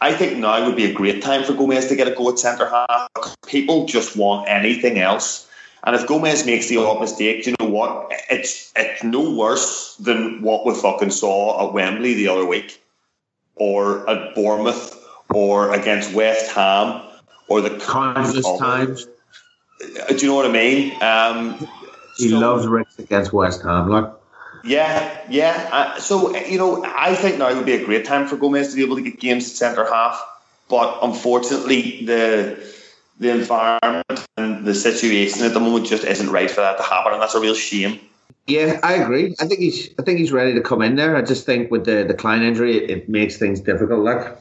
I think now would be a great time for Gomez to get a go at centre half. People just want anything else. And if Gomez makes the odd mistake, you know what? It's it's no worse than what we fucking saw at Wembley the other week, or at Bournemouth, or against West Ham, or the countless times. Do you know what I mean? Um, he so, loves Ricks against West Ham, like. Yeah, yeah. Uh, so you know, I think now it would be a great time for Gomez to be able to get games at centre half, but unfortunately, the the environment and the situation at the moment just isn't right for that to happen, and that's a real shame. Yeah, I agree. I think he's I think he's ready to come in there. I just think with the the Clyne injury, it, it makes things difficult. Like.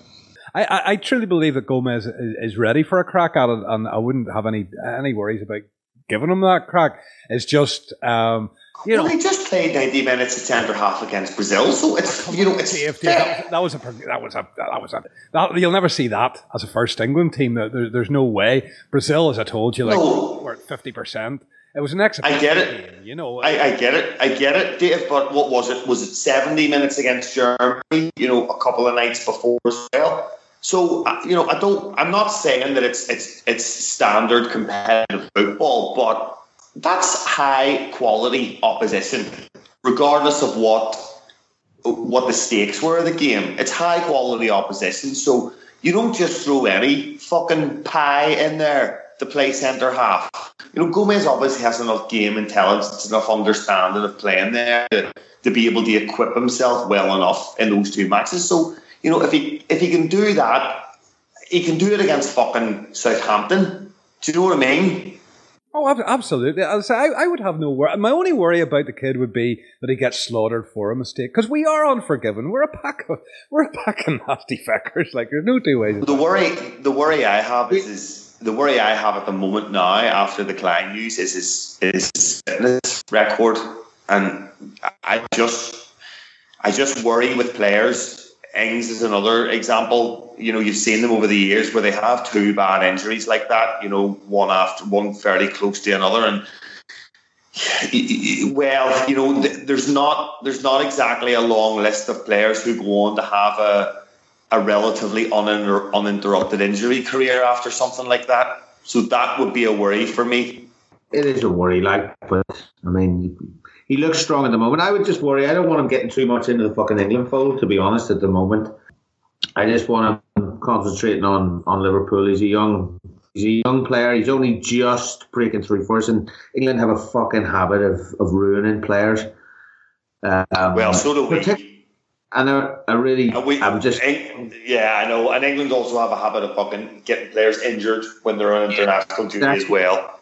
I, I truly believe that Gomez is, is ready for a crack at it, and I wouldn't have any any worries about giving them that crack. It's just um, you well, know, he just played ninety minutes at centre half against Brazil, so it's you know it's Dave, that, that, was a that was a that was a that, you'll never see that as a first England team. There, there's no way Brazil, as I told you, like no. we're at fifty percent. It was an exhibition. I get it. Game, you know, I, I, get it. I get it, Dave. But what was it? Was it seventy minutes against Germany? You know, a couple of nights before as well. So uh, you know, I don't. I'm not saying that it's it's it's standard competitive football, but that's high quality opposition, regardless of what what the stakes were of the game. It's high quality opposition, so you don't just throw any fucking pie in there to play centre half. You know, Gomez obviously has enough game intelligence, enough understanding of playing there to, to be able to equip himself well enough in those two matches. So, you know, if he if he can do that, he can do it against fucking Southampton. Do you know what I mean? Oh, absolutely. I, I would have no worry. My only worry about the kid would be that he gets slaughtered for a mistake because we are unforgiven. We're a pack of [laughs] we're a pack of nasty feckers. Like there's no two ways. The worry, the worry I have is, is the worry I have at the moment now after the Clyne news is his his fitness record, and I just I just worry with players Ings is another example. You know, you've seen them over the years where they have two bad injuries like that. You know, one after one fairly close to another, and well, you know, there's not there's not exactly a long list of players who go on to have a a relatively uninter- uninterrupted injury career after something like that. So that would be a worry for me. It is a worry, like, but I mean, he looks strong at the moment. I would just worry. I don't want him getting too much into the fucking England fold, to be honest, at the moment. I just want him concentrating on, on Liverpool. He's a young he's a young player. He's only just breaking through for us, and England have a fucking habit of, of ruining players. Um, well, so do we. And I, I really, we, I'm just. Yeah, I know. And England also have a habit of fucking getting players injured when they're on international duty as well.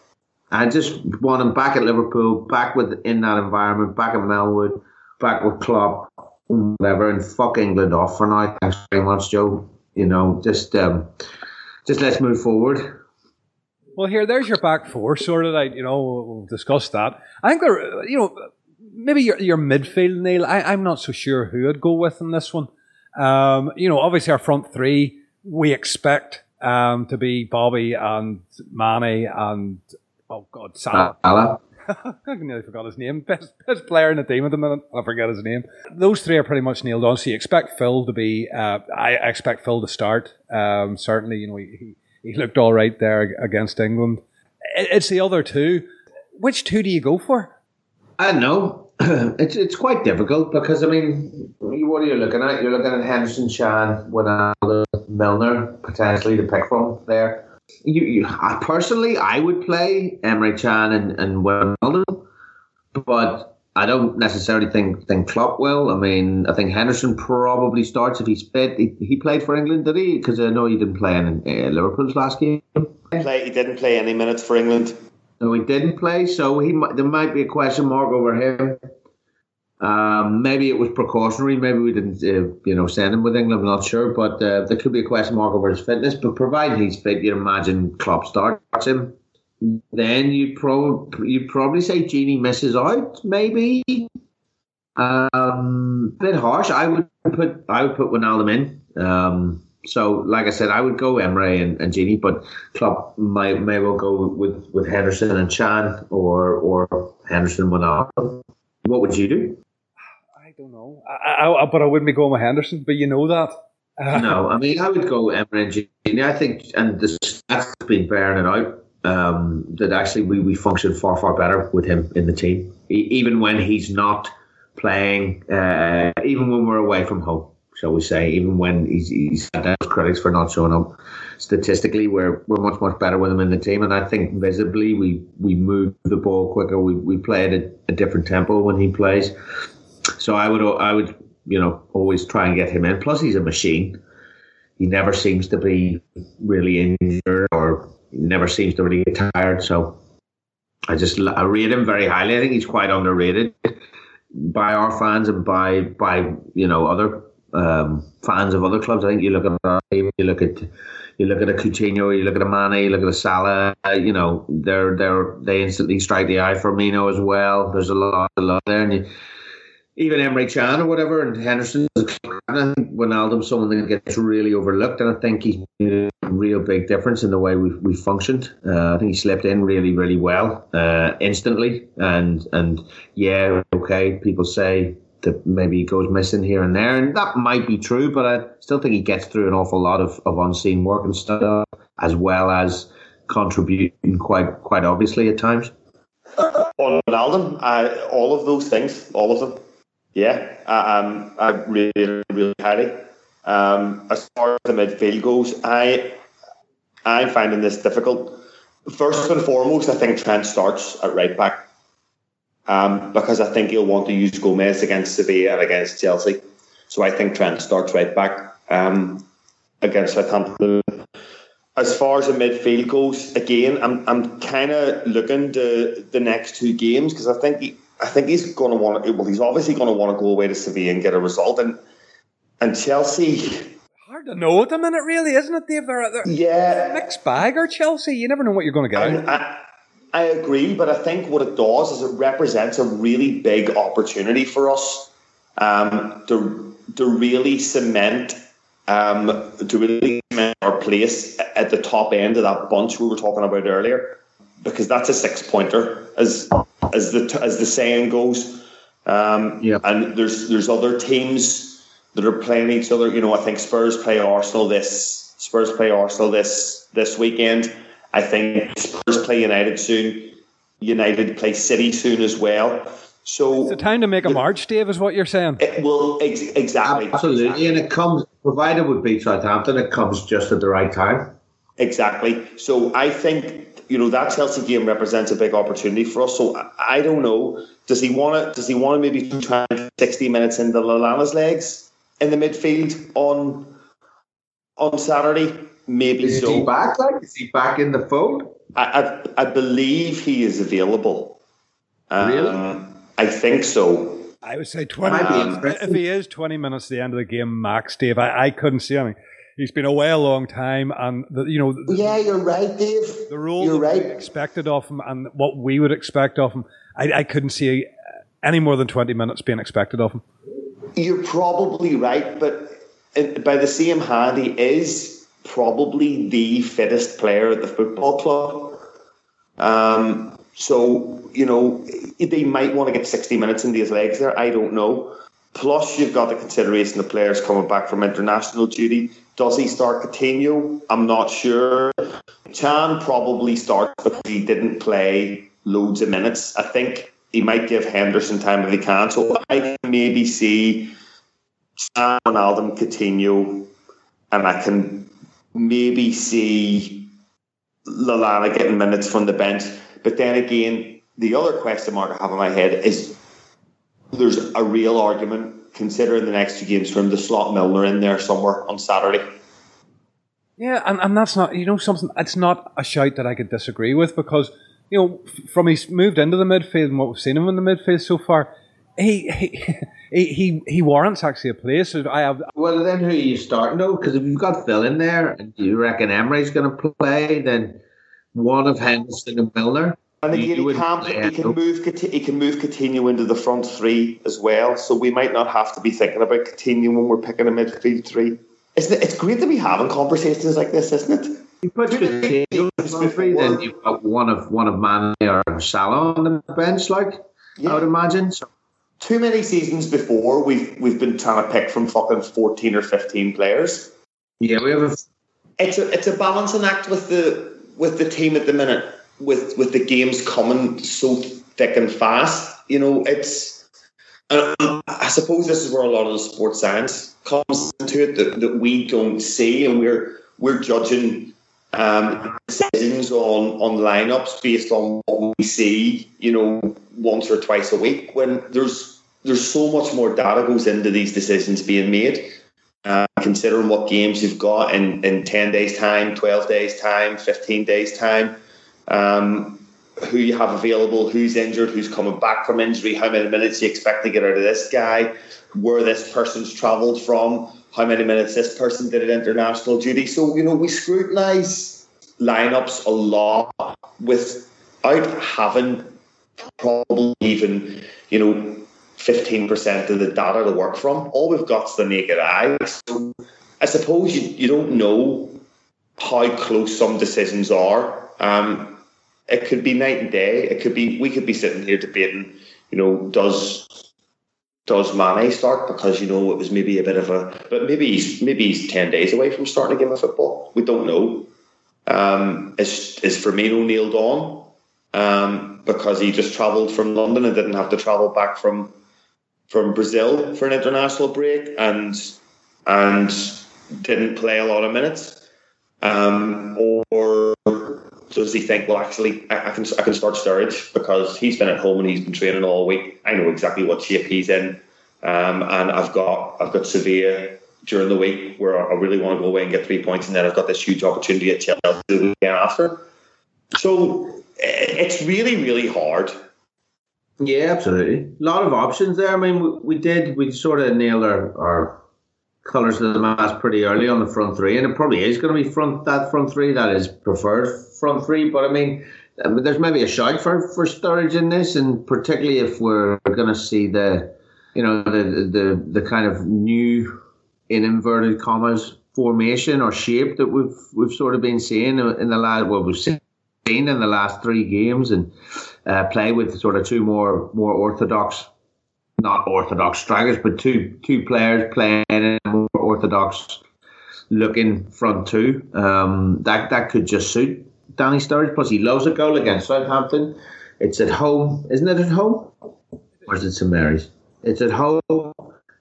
I just want him back at Liverpool, back with in that environment, back at Melwood, back with Klopp, whatever, and fuck England off for now. Thanks very much, Joe. You know, just um, just let's move forward. Well, here, there's your back four sorted out. You know, we'll discuss that. I think they're, you know, maybe your your midfield, Neil. I, I'm not so sure who I'd go with in this one. Um, you know, obviously our front three we expect um, to be Bobby and Mane and oh God, Salah. Salah. [laughs] I nearly forgot his name. Best, best player in the team at the minute. I forget his name. Those three are pretty much nailed on. So you expect Phil to be. Uh, I expect Phil to start. Um, certainly, you know he, he looked all right there against England. It's the other two. Which two do you go for? I don't know. [clears throat] It's it's quite difficult because I mean, what are you looking at? You're looking at Henderson, Can, Wijnaldum, Milner potentially to pick from there you, you I, personally, I would play Emre Can and, and Wijnaldum, but I don't necessarily think think Klopp will. I mean, I think Henderson probably starts if he's fit. He, he played for England, did he? Because I know he didn't play in uh, Liverpool's last game. Play, he didn't play any minutes for England. No, he didn't play, so he there might be a question mark over him. Um, maybe it was precautionary. Maybe we didn't, uh, you know, send him with England. I'm not sure, but uh, there could be a question mark over his fitness. But provided he's fit, you'd imagine Klopp starts him. Then you'd probably you'd probably say Gini misses out. Maybe Um, bit harsh. I would put I would put Wijnaldum in. Um, so, like I said, I would go Emre and, and Gini, but Klopp may may well go with, with Henderson and Can or or Henderson Wijnaldum. What would you do? I don't know. I, I, but I wouldn't be going with Henderson. But you know that. [laughs] No, I mean I would go Emre and. I think, and the stats have been bearing it out. Um, that actually we, we function far far better with him in the team, e- even when he's not playing, uh, even when we're away from home shall we say, even when he's, he's had those critics for not showing up. Statistically, we're we're much much better with him in the team, and I think visibly we we move the ball quicker. We we play at a, a different tempo when he plays. So I would I would you know always try and get him in. Plus, he's a machine. He never seems to be really injured or never seems to really get tired. So I just I rate him very highly. I think he's quite underrated by our fans and by by you know other um, fans of other clubs. I think you look at you look at you look at a Coutinho, you look at a Mane, you look at a Salah. You know, they're they're they instantly strike the eye Firmino as well. There's a lot, a lot there, and you, even Emre Can or whatever, and Henderson. I think Wijnaldum's someone that gets really overlooked, and I think he's made a real big difference in the way we've, we functioned. Uh, I think he slipped in really, really well uh, instantly, and and yeah, okay, people say that maybe he goes missing here and there, and that might be true. But I still think he gets through an awful lot of, of unseen work and stuff, as well as contributing quite quite obviously at times. On Ronaldo, all of those things, all of them, yeah, um, I really really highly. Um, as far as the midfield goes, I I'm finding this difficult. First and foremost, I think Trent starts at right back um, because I think he'll want to use Gomez against Sevilla and against Chelsea. So I think Trent starts right back um, against Southampton. As far as the midfield goes, again, I'm I'm kind of looking to the next two games because I think I think he's going to want. To, Well, he's obviously going to want to go away to Sevilla and get a result, and and Chelsea. Hard to know at the minute, really, isn't it, Dave? They're, they're yeah, mixed bag or Chelsea. You never know what you're going to get. I, I agree, but I think what it does is it represents a really big opportunity for us um, to to really cement um, to really cement our place at the top end of that bunch we were talking about earlier, because that's a six pointer as as the as the saying goes. Um, yeah. And there's there's other teams that are playing each other. You know, I think Spurs play Arsenal this Spurs play Arsenal this this weekend. I think Spurs play United soon. United play City soon as well. So it's a time to make a march, Dave, is what you're saying. It will ex- exactly, absolutely, exactly. and it comes provided would beat Southampton. It comes just at the right time. Exactly. So I think you know that Chelsea game represents a big opportunity for us. So I, I don't know. Does he want to? Does he want to maybe try sixty minutes into Lallana's legs in the midfield on on Saturday? Maybe is so. he back? Like, is he back in the fold? I, I, I believe he is available. Um, really? I think so. I would say 20 minutes. If he is 20 minutes to the end of the game, max, Dave, I, I couldn't see anything. He's been away a long time, and the, you know. The, yeah, you're right, Dave. The role you're right. expected of him, and what we would expect of him, I, I couldn't see any more than 20 minutes being expected of him. You're probably right, but by the same hand, he is probably the fittest player at the football club. Um, so, you know, they might want to get 60 minutes into his legs there. I don't know. Plus, you've got the consideration of players coming back from international duty. Does he start Coutinho? I'm not sure. Can probably starts because he didn't play loads of minutes. I think he might give Henderson time if he can. So I can maybe see Sam Ronaldo, Coutinho, and I can maybe see Lallana getting minutes from the bench. But then again, the other question mark I have in my head is there's a real argument considering the next two games for him to slot Milner in there somewhere on Saturday. Yeah, and, and that's not, you know, something, it's not a shout that I could disagree with because, you know, from he's moved into the midfield and what we've seen him in the midfield so far, he he [laughs] he, he warrants actually a place. I have. Well, then who are you starting though? Because if you've got Phil in there and you reckon Emre's going to play, then one of Henderson and Milner. And again, he, can, he can move he can move Coutinho into the front three as well. So we might not have to be thinking about Coutinho when we're picking a midfield three. Isn't it? It's great to be having conversations like this, isn't it? You put Coutinho in the front three, then you've got one of one of Mane or Salah on the bench, like yeah. I would imagine. So. Too many seasons before we've we've been trying to pick from fucking fourteen or fifteen players. Yeah, we have a. It's a it's a balancing act with the with the team at the minute with with the games coming so thick and fast. You know, it's. I suppose this is where a lot of the sports science comes into it that, that we don't see, and we're we're judging um, decisions on on lineups based on what we see. You know, once or twice a week. When there's there's so much more data goes into these decisions being made. Uh, considering what games you've got in, in 10 days' time, 12 days' time, 15 days' time, um, who you have available, who's injured, who's coming back from injury, how many minutes you expect to get out of this guy, where this person's travelled from, how many minutes this person did at international duty. So, you know, we scrutinise lineups a lot without having probably even, you know, 15% of the data to work from. All we've got is the naked eye. So I suppose you, you don't know how close some decisions are. Um, it could be night and day. It could be we could be sitting here debating, you know, does does Mane start because you know it was maybe a bit of a but maybe he's maybe he's ten days away from starting a game of football. We don't know. Um, is is Firmino nailed on um, because he just travelled from London and didn't have to travel back from from Brazil for an international break and and didn't play a lot of minutes, um, or does he think, well, actually, I, I, can I can start Sturridge because he's been at home and he's been training all week. I know exactly what shape he's in, um, and I've got I've got Sevilla during the week where I really want to go away and get three points, and then I've got this huge opportunity at Chelsea the weekend after. So it's really really hard. Yeah, absolutely. A lot of options there. I mean, we, we did we sort of nailed our, our colours of the mask pretty early on the front three, and it probably is going to be front that front three that is preferred front three. But I mean, there's maybe a shout for for Sturridge in this, and particularly if we're going to see the, you know, the the the kind of new in inverted commas formation or shape that we've we've sort of been seeing in the last what we've seen in the last three games, and uh, play with sort of two more more orthodox not orthodox strikers, but two two players playing in more orthodox looking front two. Um, that that could just suit Danny Sturridge. Plus, he loves a goal against Southampton. It's at home, isn't it? At home, or is it St Mary's? It's at home.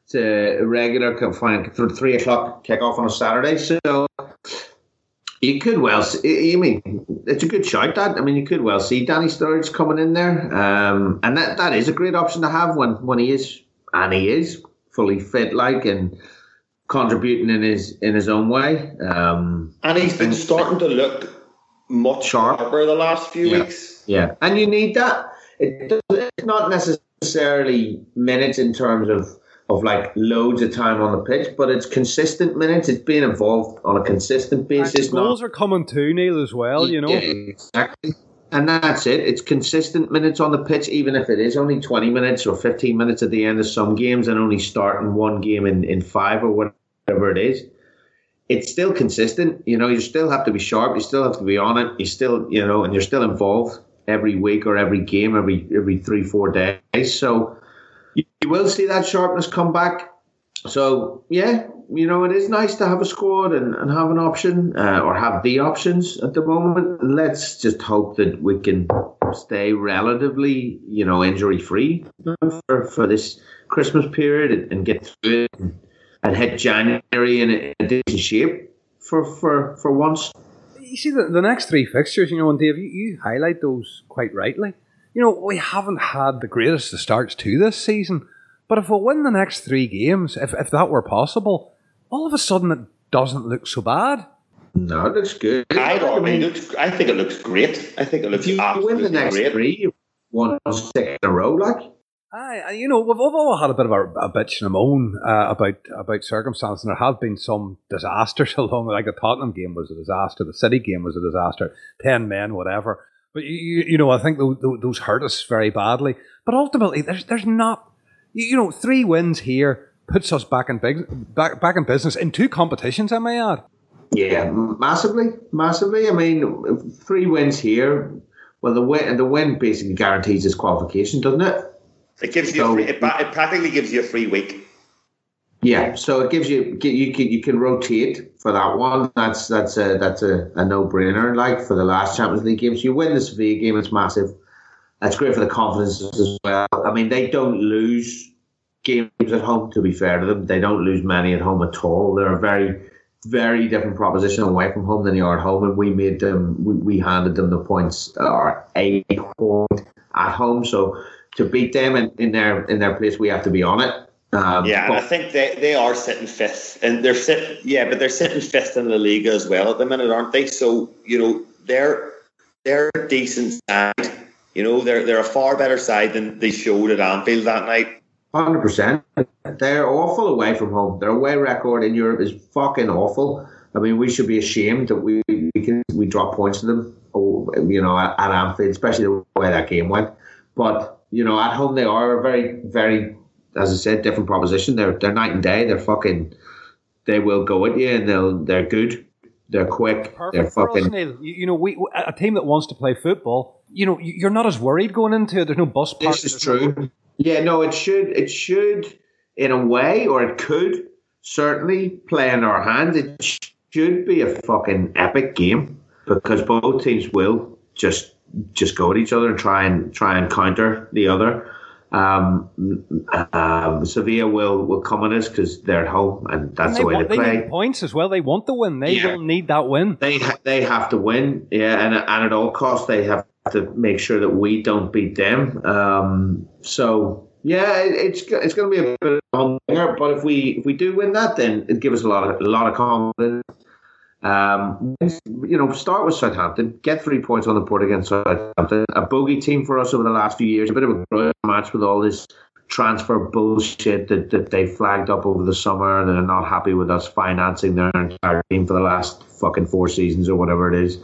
It's a regular three o'clock kickoff on a Saturday. So you could well, see, I mean, it's a good shout. That I mean, you could well see Danny Sturridge coming in there, um, and that, that is a great option to have when when he is and he is fully fit, like and contributing in his in his own way. Um, and he's been starting to look much sharper the last few yeah. weeks. Yeah, and you need that. It, it's not necessarily minutes in terms of of like loads of time on the pitch, but it's consistent minutes. It's being involved on a consistent basis. And goals are coming too, Neil, as well. You know, yeah, exactly. And that's it. It's consistent minutes on the pitch, even if it is only 20 minutes or 15 minutes at the end of some games and only starting one game in, in five or whatever it is. It's still consistent. You know, you still have to be sharp. You still have to be on it. You still, you know, and you're still involved every week or every game, every every three, four days. So you, you will see that sharpness come back. So yeah, you know it is nice to have a squad and, and have an option uh, or have the options at the moment. Let's just hope that we can stay relatively, you know, injury free for, for this Christmas period and, and get through it and, and hit January in a, a decent shape for, for, for once. You see, the, the next three fixtures, you know, and Dave, you, you highlight those quite rightly you know, we haven't had the greatest of starts to this season. But if we win the next three games, if, if that were possible, all of a sudden it doesn't look so bad. No, it looks good. I, I mean, looks, I think it looks great. I think it looks if you win the next great. three, you won six in a row, like. I, you know, we've, we've all had a bit of a, a bitch and a moan uh, about about circumstances, and there have been some disasters [laughs] along. Like the Tottenham game was a disaster, the City game was a disaster, ten men, whatever. But you, you know, I think those, those hurt us very badly. But ultimately, there's there's not, you know, three wins here puts us back in big back back in business in two competitions. I may add. Yeah, massively, massively. I mean, three wins here. Well, the win the win basically guarantees this qualification, doesn't it? It gives you so, a free, it, it practically gives you a free week. Yeah, so it gives you you can you can rotate for that one. That's that's a that's a, a no brainer. Like for the last Champions League games, you win the Sevilla game, it's massive. That's great for the confidence as well. I mean, they don't lose games at home. To be fair to them, they don't lose many at home at all. They're a very very different proposition away from home than they are at home, and we made them we, we handed them the points or a point at home. So to beat them in, in their in their place, we have to be on it. Um, yeah, and I think they, they are sitting fifth, and they're sitting yeah, but they're sitting fifth in the league as well at the minute, aren't they? So you know they're they're a decent side. You know they're they're a far better side than they showed at Anfield that night. Hundred percent. They're awful away from home. Their away record in Europe is fucking awful. I mean, we should be ashamed that we we can we drop points to them. Oh, you know, at, at Anfield, especially the way that game went. But you know, at home they are a very very as I said, different proposition. They're they're night and day. They're fucking. They will go at you, and they'll they're good. They're quick. Perfect they're fucking. Us, you, you, know, we a team that wants to play football. You know, you're not as worried going into it. There's no bus. This is true. No... Yeah, no, it should it should in a way, or it could certainly play in our hands. It should be a fucking epic game because both teams will just just go at each other and try and try and counter the other. Um, um, Sevilla will, will come on us because they're at home and that's and the way want, they play. They points as well. They want the win. They yeah. will need that win. They ha- they have to win. Yeah, and and at all costs they have to make sure that we don't beat them. Um, so yeah, it, it's it's going to be a bit of a but if we if we do win that, then it gives us a lot of a lot of confidence um, you know, start with Southampton, get three points on the board against Southampton. A bogey team for us over the last few years. A bit of a match with all this transfer bullshit that, that they flagged up over the summer and they're not happy with us financing their entire team for the last fucking four seasons or whatever it is.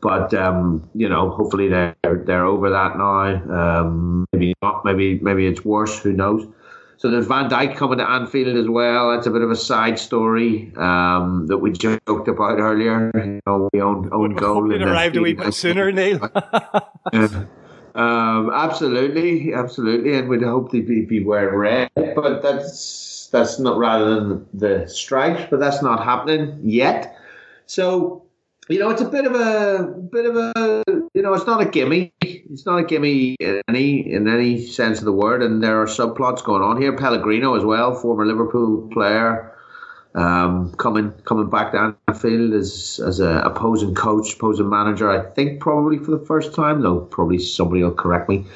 But um, you know, hopefully they're they're over that now. Um, maybe not. Maybe maybe it's worse. Who knows? So there's Van Dijk coming to Anfield as well. That's a bit of a side story um, that we joked about earlier. You know, we own own goal. It arrived a wee bit sooner, Neil. [laughs] um, absolutely, absolutely, and we'd hope they'd be, be wearing red, but that's that's not rather than the stripes, but that's not happening yet. So you know, it's a bit of a bit of a you know, it's not a gimme. It's not a gimme in any in any sense of the word. And there are subplots going on here. Pellegrino as well, former Liverpool player, um, coming coming back to Anfield as as a opposing coach, opposing manager. I think probably for the first time, though. Probably somebody will correct me.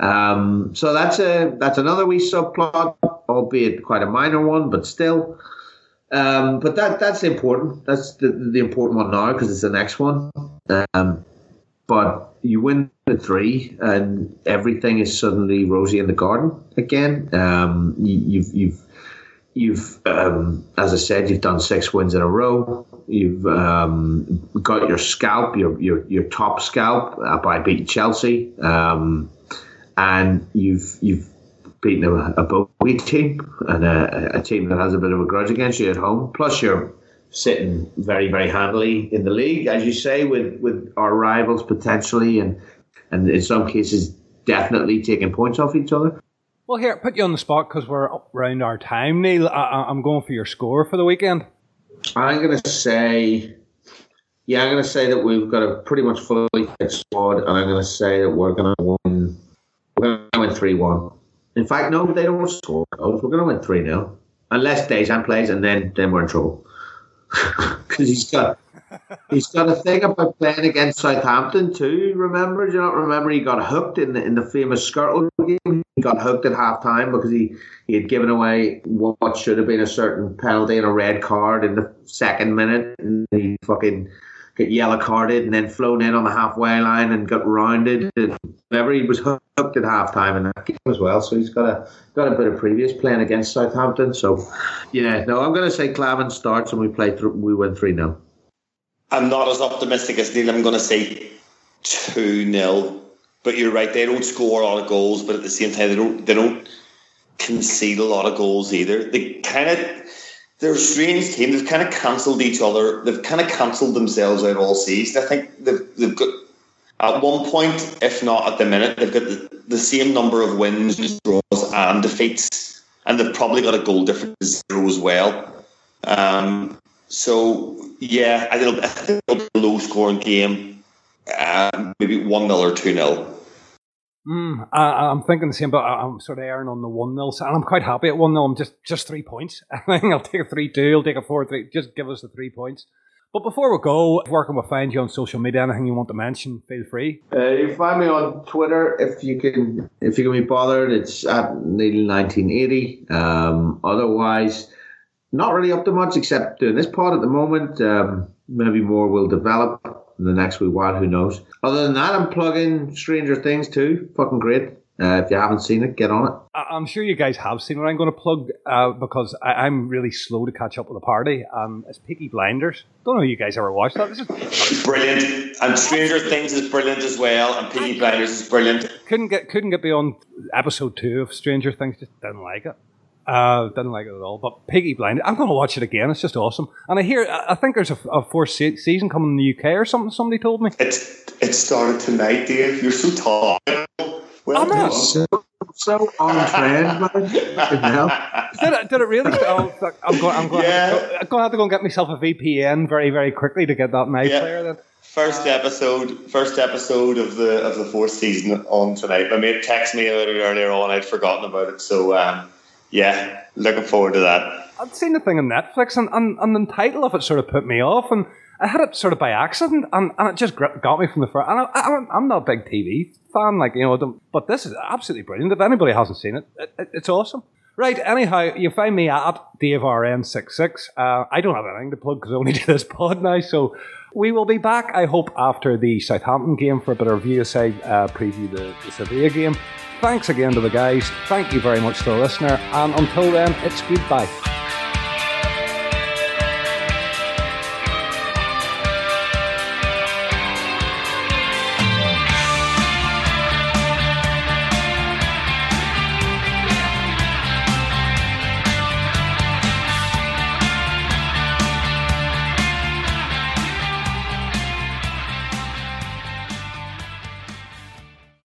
Um, so that's a that's another wee subplot, albeit quite a minor one, but still. Um, but that that's important. That's the, the important one now because it's the next one. Um, but you win the three, and everything is suddenly rosy in the garden again. Um, you, have you've you've um, as I said, you've done six wins in a row. You've um, got your scalp, your your your top scalp uh, by beating Chelsea, um, and you've you've beating a, a bogey team and a, a, team that has a bit of a grudge against you at home. Plus, you're sitting very, very handily in the league, as you say, with, with our rivals potentially, and and in some cases, definitely taking points off each other. Well, here, put you on the spot because we're up around our time, Neil. I, am going for your score for the weekend. I'm going to say, yeah, I'm going to say that we've got a pretty much fully fit squad, and I'm going to say that we're going to win. We're going to win three one. In fact, no, they don't score goals. We're going to win 3 0. Unless Dejan plays, and then, then we're in trouble. [laughs] Because he's got he's got a thing about playing against Southampton too. Remember? Do you not remember? He got hooked in the in the famous Skirtle game. He got hooked at half time because he, he had given away what should have been a certain penalty and a red card in the second minute, and he fucking get yellow carded and then flown in on the halfway line and got rounded. And whatever he was hooked at halftime in that game as well. So he's got a got a bit of previous playing against Southampton. So yeah, no, I'm going to say Klavan starts and we play th- we win three 0 I'm not as optimistic as Neil. I'm going to say 2 0. But you're right, they don't score a lot of goals, but at the same time, they don't they don't concede a lot of goals either. They kind of they're a strange team. They've kind of cancelled each other. They've kind of cancelled themselves out all season. I think they've, they've got at one point, if not at the minute, they've got the, the same number of wins, draws, and defeats, and they've probably got a goal difference zero as well. Um, so yeah, I think it'll be a low scoring game, um, maybe one 0 or two 0 Mm, I, am thinking the same, but I'm sort of erring on the 1 0. And I'm quite happy at 1 0. I'm just, just three points. [laughs] I think I'll take a 3 2, I'll take a 4 3. Just give us the three points. But before we go, where can we find you on social media? Anything you want to mention, feel free. Uh, you find me on Twitter if you can if you can be bothered. It's at Neil1980. Um, otherwise, not really up to much except doing this pod at the moment. Um, maybe more will develop the next wee while, who knows. Other than that, I'm plugging Stranger Things too. Fucking great. Uh, if you haven't seen it, get on it. I'm sure you guys have seen what I'm going to plug uh, because I, am really slow to catch up with the party. Um, it's Peaky Blinders. Don't know if you guys ever watched that. This is brilliant, and Stranger Things is brilliant as well, and Peaky Blinders is brilliant. Couldn't get couldn't get beyond episode two of Stranger Things. Just didn't like it. Uh, didn't like it at all. But Piggy Blind, I'm going to watch it again. It's just awesome. And I hear, I think there's a, a fourth se- season coming in the UK or something. Somebody told me. It's it started tonight, Dave. You're so tall. Well, I'm not so, so on trend, man. did it? Did it really? Oh, I'm going. I'm going. Yeah. To go, I'm going to have to go and get myself a VPN very, very quickly to get that night yeah. player. Then. First episode, first episode of the of the fourth season on tonight. My mate texted me a little earlier on. I'd forgotten about it, so. Um, yeah, looking forward to that. I'd seen the thing on Netflix, and, and, and the title of it sort of put me off, and I had it sort of by accident, and, and it just got me from the first. And I, am not a big TV fan, like you know, but this is absolutely brilliant. If anybody hasn't seen it, it, it it's awesome. Right, anyhow, you find me at DaveRN66. Uh, I don't have anything to plug because I only [laughs] do this pod now, so we will be back, I hope, after the Southampton game for a bit of review, say, uh, preview the, the Sevilla game. Thanks again to the guys. Thank you very much to the listener. And until then, it's goodbye.